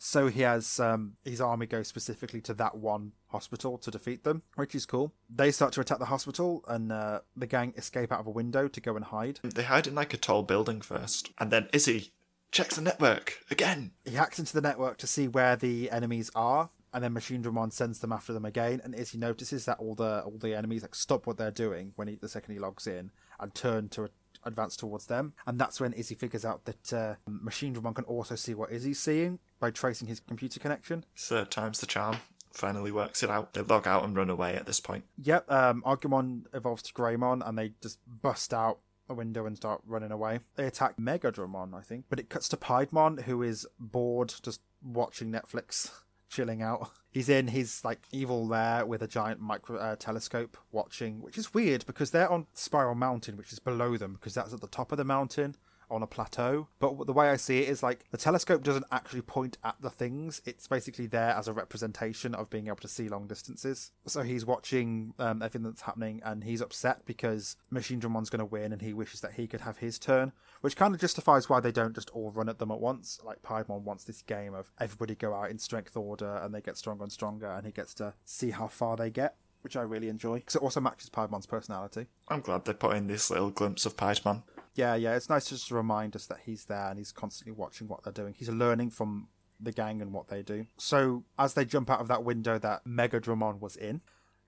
So he has um, his army go specifically to that one hospital to defeat them, which is cool. They start to attack the hospital, and uh, the gang escape out of a window to go and hide. They hide in like a tall building first. And then Izzy checks the network again. He hacks into the network to see where the enemies are, and then Machine Dramon sends them after them again. And Izzy notices that all the all the enemies like stop what they're doing when he, the second he logs in and turn to advance towards them. And that's when Izzy figures out that uh, Machine Dramon can also see what Izzy's seeing by tracing his computer connection. Third time's the charm. Finally works it out. They log out and run away at this point. Yep, um, Agumon evolves to Greymon, and they just bust out a window and start running away. They attack Megadramon, I think, but it cuts to Piedmon, who is bored, just watching Netflix, [laughs] chilling out. He's in his like evil lair with a giant micro uh, telescope, watching, which is weird because they're on Spiral Mountain, which is below them, because that's at the top of the mountain on a plateau. But the way I see it is like the telescope doesn't actually point at the things. It's basically there as a representation of being able to see long distances. So he's watching um, everything that's happening and he's upset because Machine Dramon's going to win and he wishes that he could have his turn, which kind of justifies why they don't just all run at them at once. Like Piedmon wants this game of everybody go out in strength order and they get stronger and stronger and he gets to see how far they get. Which I really enjoy because it also matches Piedmon's personality. I'm glad they put in this little glimpse of Piedmon. Yeah, yeah, it's nice to just remind us that he's there and he's constantly watching what they're doing. He's learning from the gang and what they do. So as they jump out of that window that Mega Dramon was in,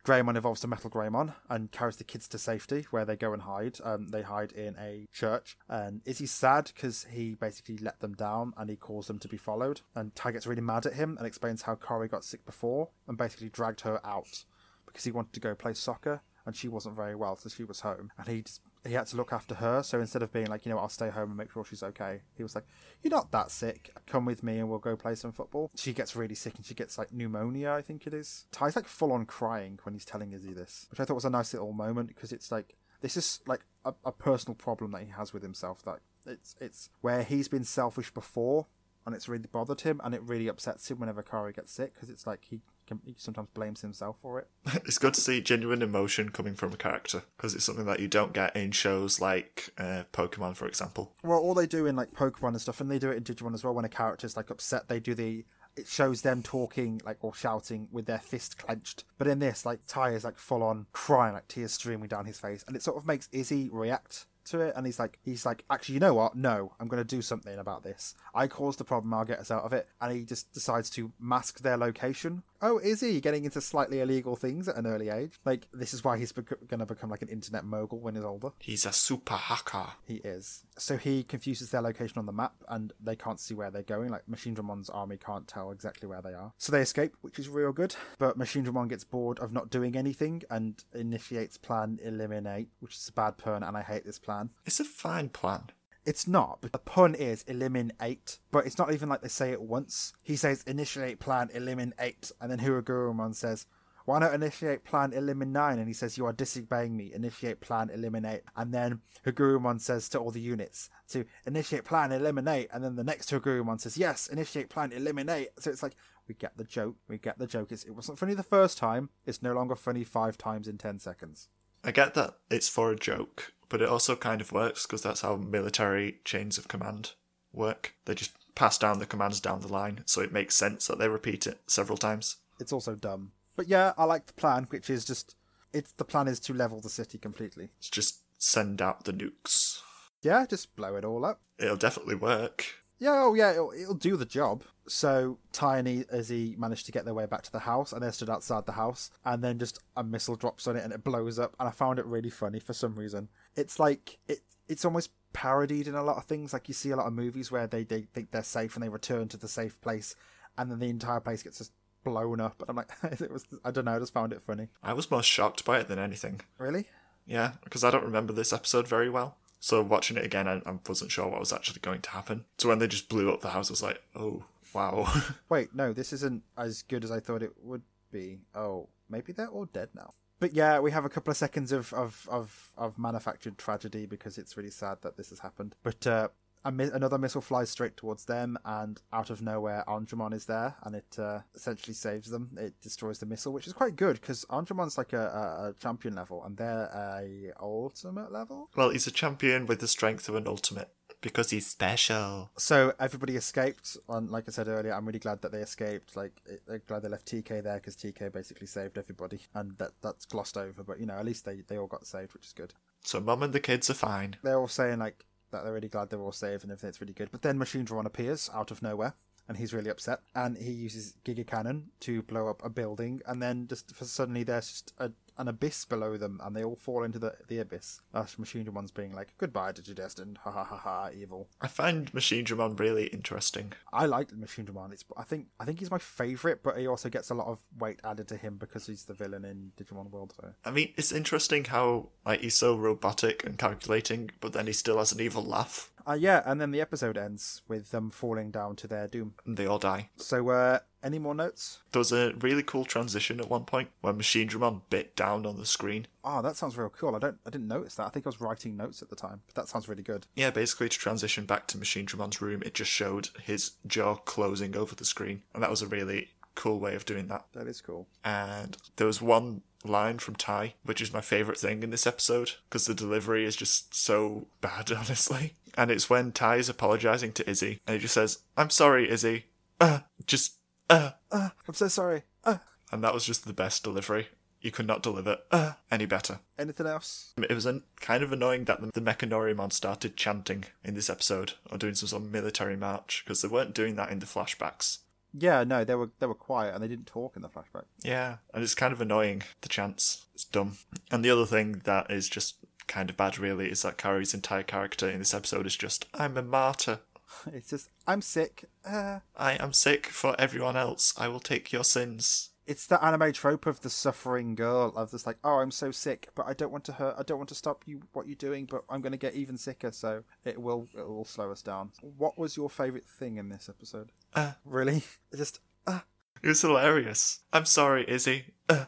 Greymon evolves to Metal Greymon and carries the kids to safety where they go and hide. Um, they hide in a church. And Izzy's sad because he basically let them down and he caused them to be followed. And Tai gets really mad at him and explains how Kari got sick before and basically dragged her out because he wanted to go play soccer and she wasn't very well, so she was home. And he just he had to look after her. So instead of being like, you know, I'll stay home and make sure she's okay, he was like, "You're not that sick. Come with me and we'll go play some football." She gets really sick and she gets like pneumonia, I think it is. Tai's like full on crying when he's telling Izzy this, which I thought was a nice little moment because it's like this is like a, a personal problem that he has with himself. That it's it's where he's been selfish before and it's really bothered him and it really upsets him whenever Kari gets sick because it's like he, he sometimes blames himself for it. [laughs] it's good to see genuine emotion coming from a character because it's something that you don't get in shows like uh, Pokemon, for example. Well, all they do in like Pokemon and stuff, and they do it in Digimon as well. When a character's like upset, they do the it shows them talking like or shouting with their fist clenched. But in this, like Tai is like full on crying, like tears streaming down his face, and it sort of makes Izzy react to it and he's like he's like actually you know what no i'm going to do something about this i caused the problem i'll get us out of it and he just decides to mask their location oh is he? Getting into slightly illegal things at an early age. Like this is why he's bec- going to become like an internet mogul when he's older. He's a super hacker. he is. So he confuses their location on the map and they can't see where they're going. Like machine dramon's army can't tell exactly where they are. So they escape which is real good. But machine dramon gets bored of not doing anything and initiates plan eliminate which is a bad pun and i hate this plan. It's a fine plan. It's not, the pun is eliminate, but it's not even like they say it once. He says initiate plan eliminate, and then Hagurumon says, why not initiate plan eliminate? And he says, you are disobeying me, initiate plan eliminate. And then Hagurumon says to all the units to initiate plan eliminate, and then the next Hagurumon says, yes, initiate plan eliminate. So it's like, we get the joke, we get the joke. It's, it wasn't funny the first time, it's no longer funny five times in ten seconds. I get that it's for a joke, but it also kind of works because that's how military chains of command work. They just pass down the commands down the line, so it makes sense that they repeat it several times. it's also dumb. But yeah, I like the plan, which is just it's the plan is to level the city completely. It's just send out the nukes. Yeah, just blow it all up. It'll definitely work. Yeah, oh yeah, it'll, it'll do the job. So Tiny, as he managed to get their way back to the house, and they stood outside the house, and then just a missile drops on it and it blows up. And I found it really funny for some reason. It's like it, it's almost parodied in a lot of things. Like you see a lot of movies where they, they think they're safe and they return to the safe place, and then the entire place gets just blown up. And I'm like, [laughs] it was, I don't know, I just found it funny. I was more shocked by it than anything. Really? Yeah, because I don't remember this episode very well. So watching it again, I, I wasn't sure what was actually going to happen. So when they just blew up the house, I was like, oh, wow. [laughs] Wait, no, this isn't as good as I thought it would be. Oh, maybe they're all dead now. But yeah, we have a couple of seconds of of of, of manufactured tragedy because it's really sad that this has happened. But uh, mi- another missile flies straight towards them, and out of nowhere, Andromon is there, and it uh, essentially saves them. It destroys the missile, which is quite good because Andromon's like a, a, a champion level, and they're a ultimate level. well, he's a champion with the strength of an ultimate because he's special. So everybody escaped. On like I said earlier, I'm really glad that they escaped. Like, I'm glad they left TK there because TK basically saved everybody, and that that's glossed over. But you know, at least they they all got saved, which is good. So mum and the kids are fine. They're all saying like that they're really glad they're all saved and everything. It's really good. But then Machine Drawn appears out of nowhere. And he's really upset, and he uses Giga Cannon to blow up a building, and then just suddenly there's just a, an abyss below them, and they all fall into the, the abyss. That's Machine Dramon's being like, "Goodbye, Digidestined, ha ha ha ha, evil." I find Machine Dramon really interesting. I like Machine Dramon. It's I think I think he's my favorite, but he also gets a lot of weight added to him because he's the villain in Digimon World. So I mean, it's interesting how like he's so robotic and calculating, but then he still has an evil laugh, uh, yeah, and then the episode ends with them falling down to their doom. and they all die. So uh, any more notes? There was a really cool transition at one point where Machine Dramon bit down on the screen. Oh, that sounds real cool. I don't I didn't notice that. I think I was writing notes at the time, but that sounds really good. Yeah, basically to transition back to Machine Dramon's room, it just showed his jaw closing over the screen, and that was a really cool way of doing that. That is cool. And there was one line from Tai, which is my favourite thing in this episode, because the delivery is just so bad, [laughs] honestly. And it's when Tai is apologising to Izzy, and he just says, I'm sorry, Izzy. Uh, just, uh. Uh, I'm so sorry. Uh, And that was just the best delivery. You could not deliver uh, any better. anything else? It was an, kind of annoying that the, the Mekanorimon started chanting in this episode, or doing some sort of military march, because they weren't doing that in the flashbacks. Yeah, no, they were they were quiet and they didn't talk in the flashback. Yeah, and it's kind of annoying, the chance It's dumb. And the other thing that is just kind of bad, really, is that Kari's entire character in this episode is just, I'm a martyr. [laughs] It's just I'm sick. Uh, I am sick for everyone else. I will take your sins. It's the anime trope of the suffering girl of this like, oh, I'm so sick, but I don't want to hurt. I don't want to stop you what you're doing, but I'm going to get even sicker, so it will it will slow us down. What was your favorite thing in this episode? Uh. really? [laughs] Just uh, It was hilarious. I'm sorry, Izzy. Uh,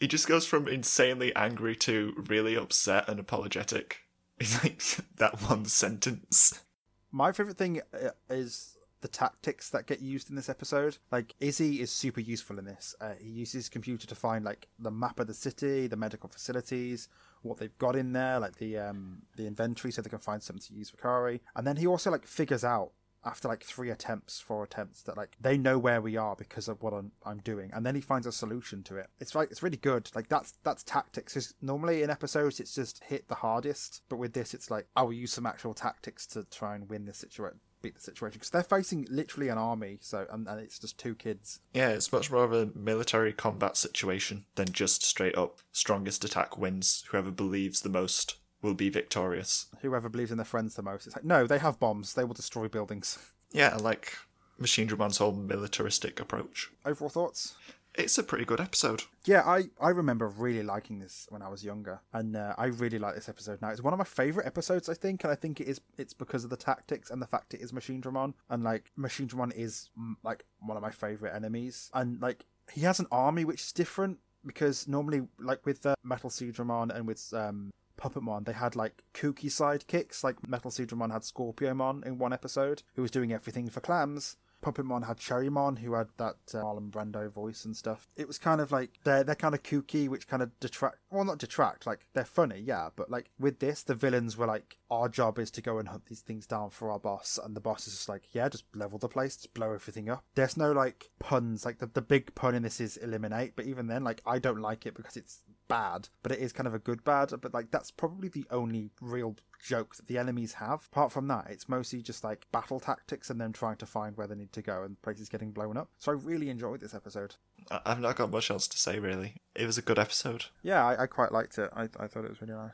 he just goes from insanely angry to really upset and apologetic. It's like [laughs] that one sentence. my favorite thing uh, is the tactics that get used in this episode. Like Izzy is super useful in this. Uh, he uses computer to find like the map of the city, the medical facilities, what they've got in there, like the um the inventory, so they can find something to use for Kari. And then he also like figures out after like three attempts, four attempts, that like they know where we are because of what I'm, I'm doing, and then he finds a solution to it. It's like it's really good. Like that's that's tactics. 'Cause normally in episodes it's just hit the hardest, but with this it's like I will use some actual tactics to try and win this situation, beat the situation because they're facing literally an army. So and, and it's just two kids. Yeah, it's much more of a military combat situation than just straight up strongest attack wins. Whoever believes the most will be victorious. Whoever believes in their friends the most, it's like no, they have bombs. They will destroy buildings. [laughs] Yeah, like Machine Dramon's whole militaristic approach. Overall thoughts? It's a pretty good episode. Yeah, I, I remember really liking this when I was younger, and uh, I really like this episode now. It's one of my favorite episodes, I think, and I think it is. It's because of the tactics and the fact it is Machine Dramon, and like Machine Dramon is mm, like one of my favorite enemies, and like he has an army which is different because normally, like with uh, Metal Sea and with um, Puppetmon, they had like kooky sidekicks. Like Metal Sea Dramon had Scorpiomon in one episode, who was doing everything for clams. Puppetmon had Cherrymon, who had that uh, Marlon Brando voice and stuff. It was kind of like they're they're kind of kooky, which kind of detract. Well, not detract. Like they're funny, yeah. But like with this, the villains were like, our job is to go and hunt these things down for our boss, and the boss is just like, yeah, just level the place, just blow everything up. There's no like puns. Like the the big pun in this is eliminate, but even then, like I don't like it because it's bad, but it is kind of a good bad. But like that's probably the only real joke that the enemies have. Apart from that, it's mostly just like battle tactics and them trying to find where they need to go and places getting blown up. So I really enjoyed this episode. I've not got much else to say, really. It was a good episode. Yeah, I, I quite liked it. I, I thought it was really nice.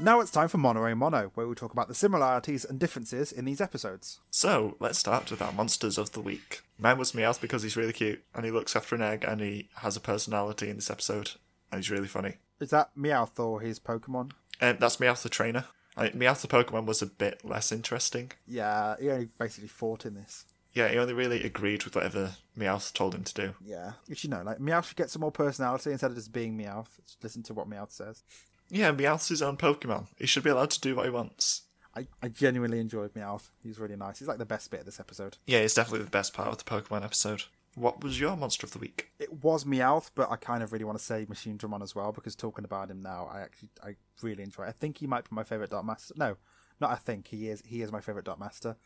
Now it's time for Mono a Mono, where we talk about the similarities and differences in these episodes. So, let's start with our monsters of the week. Man was Meowth because he's really cute, and he looks after an egg, and he has a personality in this episode, he's really funny. Is that Meowth or his Pokemon? Um, that's Meowth the trainer. I, Meowth the Pokemon was a bit less interesting. Yeah, he only basically fought in this. Yeah, he only really agreed with whatever Meowth told him to do. Yeah, which you know, like Meowth should get some more personality instead of just being Meowth. Just listen to what Meowth says. Yeah, Meowth's his own Pokemon. He should be allowed to do what he wants. I, I genuinely enjoyed Meowth. He's really nice. He's like the best bit of this episode. Yeah, he's definitely the best part of the Pokemon episode. What was your monster of the week? It was Meowth, but I kind of really want to say Machine Dramon as well because talking about him now, I actually I really enjoy. It. I think he might be my favorite Dark Master. No, not I think he is. He is my favorite Dark Master.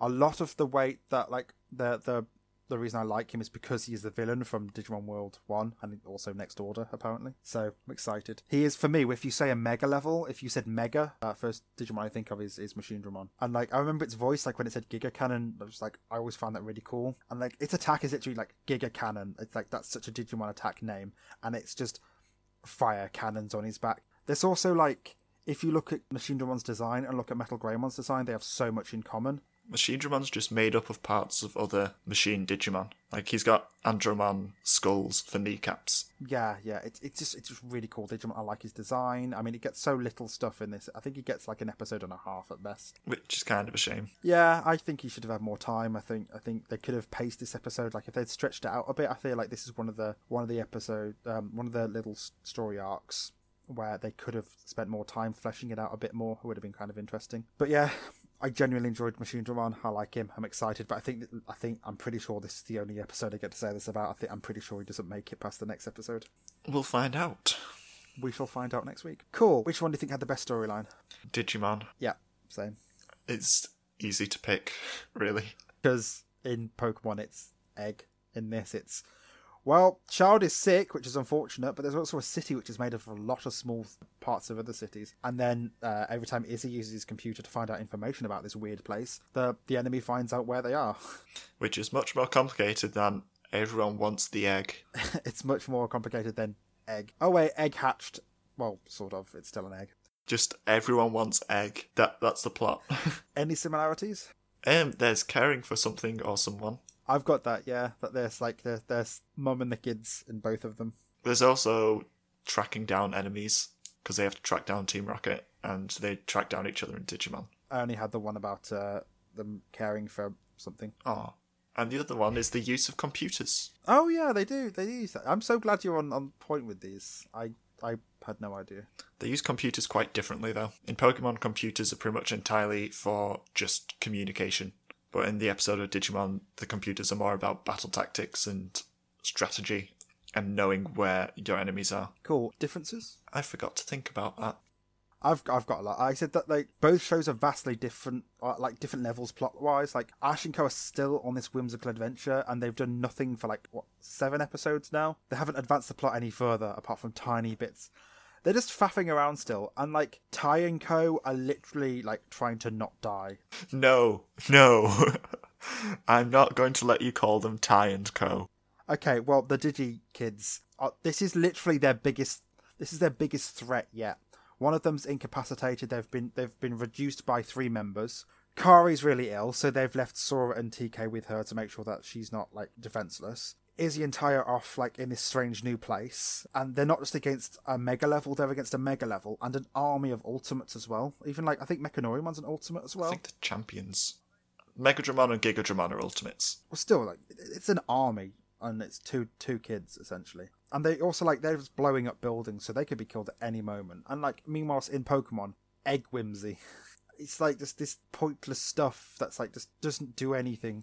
A lot of the weight that like the the the reason I like him is because he's the villain from Digimon World 1 and also Next Order, apparently. So I'm excited. He is, for me, if you say a Mega level, if you said Mega, uh, first Digimon I think of is, is Machine Dramon. And like, I remember its voice, like when it said Giga Cannon, I was like, I always found that really cool. And like, its attack is literally like Giga Cannon. It's like, that's such a Digimon attack name. And it's just fire cannons on his back. There's also like, if you look at Machine Dramon's design and look at Metal Greymon's design, they have so much in common. Machine Dramon's just made up of parts of other machine Digimon. Like he's got Andromon skulls for kneecaps. Yeah, yeah, it's it's just it's just really cool Digimon. I like his design. I mean, it gets so little stuff in this. I think he gets like an episode and a half at best. Which is kind of a shame. Yeah, I think he should have had more time. I think I think they could have paced this episode. Like if they'd stretched it out a bit, I feel like this is one of the one of the episode um, one of the little story arcs where they could have spent more time fleshing it out a bit more. It would have been kind of interesting. But yeah, I genuinely enjoyed Machine Dramon. I like him. I'm excited, but I think I think I'm pretty sure this is the only episode I get to say this about. I think I'm pretty sure he doesn't make it past the next episode. We'll find out. We shall find out next week. Cool. Which one do you think had the best storyline? Digimon. Yeah, same. It's easy to pick, [laughs] really. Because in Pokemon it's egg. In this it's well, Child is sick, which is unfortunate, but there's also a city which is made of a lot of small parts of other cities. And then uh, every time Izzy uses his computer to find out information about this weird place, the the enemy finds out where they are. [laughs] Which is much more complicated than everyone wants the egg. [laughs] it's much more complicated than egg. Oh wait, egg hatched. Well, sort of. It's still an egg. Just everyone wants egg. That that's the plot. [laughs] Any similarities? um, there's caring for something or someone. I've got that. Yeah, that there's like there's there's mum and the kids in both of them. There's also tracking down enemies because they have to track down Team Rocket and they track down each other in Digimon. I only had the one about uh, them caring for something. Oh. And the other one is the use of computers. Oh yeah, they do. They use that. I'm so glad you're on, on point with these. I I had no idea. They use computers quite differently, though. In Pokemon, computers are pretty much entirely for just communication. But in the episode of Digimon, the computers are more about battle tactics and strategy and knowing where your enemies are. Cool differences. I forgot to think about that. I've I've got a lot. I said that like both shows are vastly different, uh, like different levels plot wise. Like Ash and Co are still on this whimsical adventure, and they've done nothing for like what seven episodes now. They haven't advanced the plot any further, apart from tiny bits. They're just faffing around still, and like Tai and Co are literally like trying to not die. No, no. [laughs] I'm not going to let you call them Tai and Co. Okay, well the Digi kids, are, this is literally their biggest. This is their biggest threat yet. One of them's incapacitated. They've been they've been reduced by three members. Kari's really ill, so they've left Sora and TK with her to make sure that she's not like defenseless. Izzy and Tai are off like in this strange new place, and they're not just against a mega level; they're against a mega level and an army of ultimates as well. Even like I think Mekanorimon's an ultimate as well. I think the champions. Megadramon and Gigadramon are ultimates. Well, still like it's an army, and it's two two kids essentially. And they also like they're just blowing up buildings, so they could be killed at any moment. And like meanwhile in Pokemon, egg whimsy. [laughs] It's like just this pointless stuff that's like just doesn't do anything.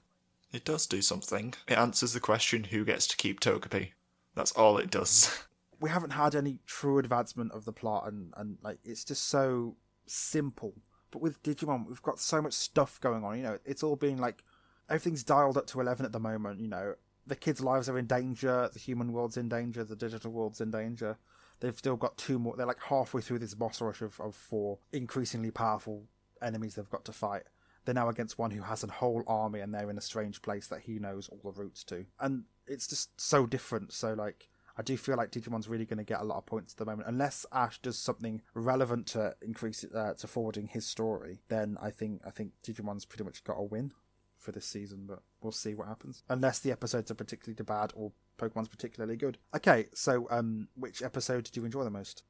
It does do something. It answers the question who gets to keep Togepi. That's all it does. [laughs] We haven't had any true advancement of the plot, and and like it's just so simple. But with Digimon, we've got so much stuff going on. You know, it's all being like everything's dialed up to eleven at the moment. You know, the kids' lives are in danger, the human world's in danger, the digital world's in danger. They've still got two more. They're like halfway through this boss rush of, of four increasingly powerful enemies they've got to fight. They're now against one who has a whole army and they're in a strange place that he knows all the routes to. And it's just so different. So, like, I do feel like Digimon's really going to get a lot of points at the moment. Unless Ash does something relevant to increase uh, to forwarding his story, then I think I think Digimon's pretty much got a win for this season. But we'll see what happens. Unless the episodes are particularly bad or Pokemon's particularly good. Okay, so um, which episode did you enjoy the most?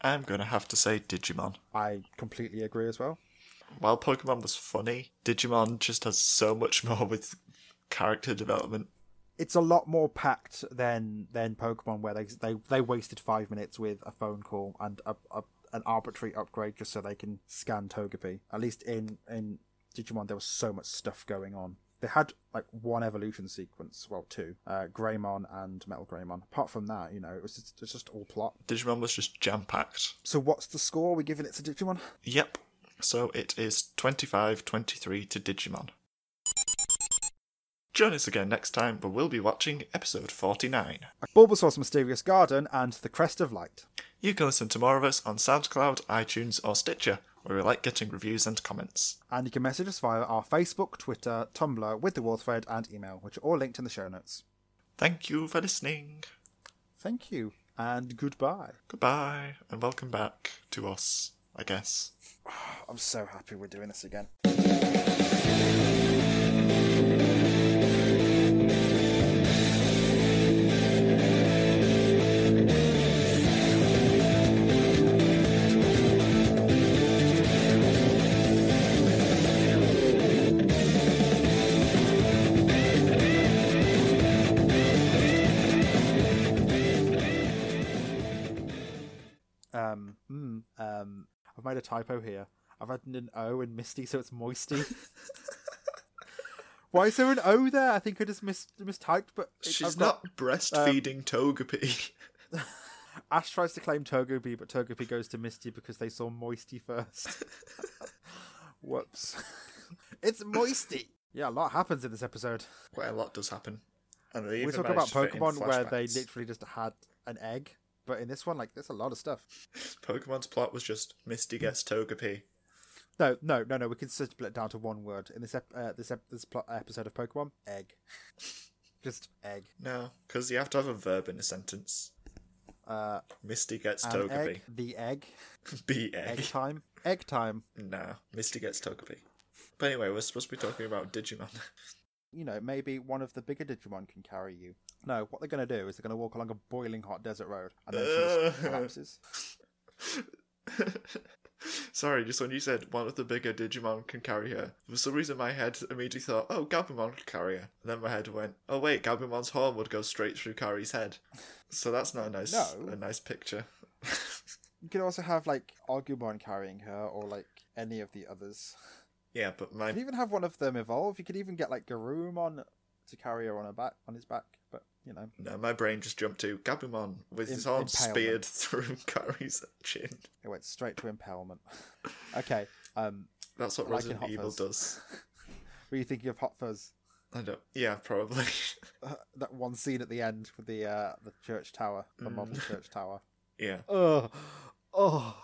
I'm gonna have to say Digimon. I completely agree as well. While Pokemon was funny, Digimon just has so much [laughs] more with character development. It's a lot more packed than than Pokemon, where they they they wasted five minutes with a phone call and a, a an arbitrary upgrade just so they can scan Togepi. At least in in Digimon, there was so much stuff going on. They had like one evolution sequence, well, two, uh, Greymon and Metal Greymon. Apart from that, you know, it was just, it was just all plot. Digimon was just jam packed. So, what's the score? Are we giving it to Digimon? Yep. So it is 25 23 to Digimon. Join us again next time where we'll be watching episode 49. Bulbasaur's Mysterious Garden and The Crest of Light. You can listen to more of us on SoundCloud, iTunes, or Stitcher, where we like getting reviews and comments. And you can message us via our Facebook, Twitter, Tumblr, with the wall thread, and email, which are all linked in the show notes. Thank you for listening. Thank you, and goodbye. Goodbye, and welcome back to us, I guess. [sighs] I'm so happy we're doing this again. I've made a typo here. I've added an O in Misty, so it's Moisty. [laughs] Why is there an O there? I think I just mis- mistyped, but it- She's I've got- not breastfeeding um, Togepi. [laughs] Ash tries to claim Togepi, but Togepi goes to Misty because they saw Moisty first. [laughs] Whoops. it's Moisty! Yeah, a lot happens in this episode. Quite a lot does happen. And We talk about managed to fit in Pokemon where they literally just had an egg, but in this one, like, there's a lot of stuff. Pokemon's plot was just Misty gets Togepi. No, no, no, no. We can split it down to one word in this ep- uh, this ep- this plot episode of Pokemon. Egg, [laughs] just egg. No, because you have to have a verb in a sentence. Uh, Misty gets Togepi. egg, the egg, [laughs] Be egg. egg time, egg time. No, Misty gets Togepi. But anyway, we're supposed to be talking about Digimon. [laughs] you know, maybe one of the bigger Digimon can carry you. No, what they're going to do is they're going to walk along a boiling hot desert road and then she just [laughs] collapses. [laughs] Sorry, just when you said one of the bigger Digimon can carry her, for some reason my head immediately thought, oh, Gabumon could carry her. And then my head went, oh wait, Gabumon's horn would go straight through Kari's head. So that's not a nice, No. a nice picture. [laughs] You could also have like Agumon carrying her or like any of the others. yeah, but You my could even have one of them evolve. You could even get like Garurumon to carry her on her back on his back, but you know. no, my brain just jumped to Gabumon with his impalement. speared through [laughs] Kari's chin. It went straight to impalement. [laughs] okay. Um That's what Like Resident Evil Fuzz. does. [laughs] were you thinking of Hot Fuzz? I don't. Yeah, probably. that one scene at the end with the uh the church tower, the Mm. model church tower. yeah. Oh, oh.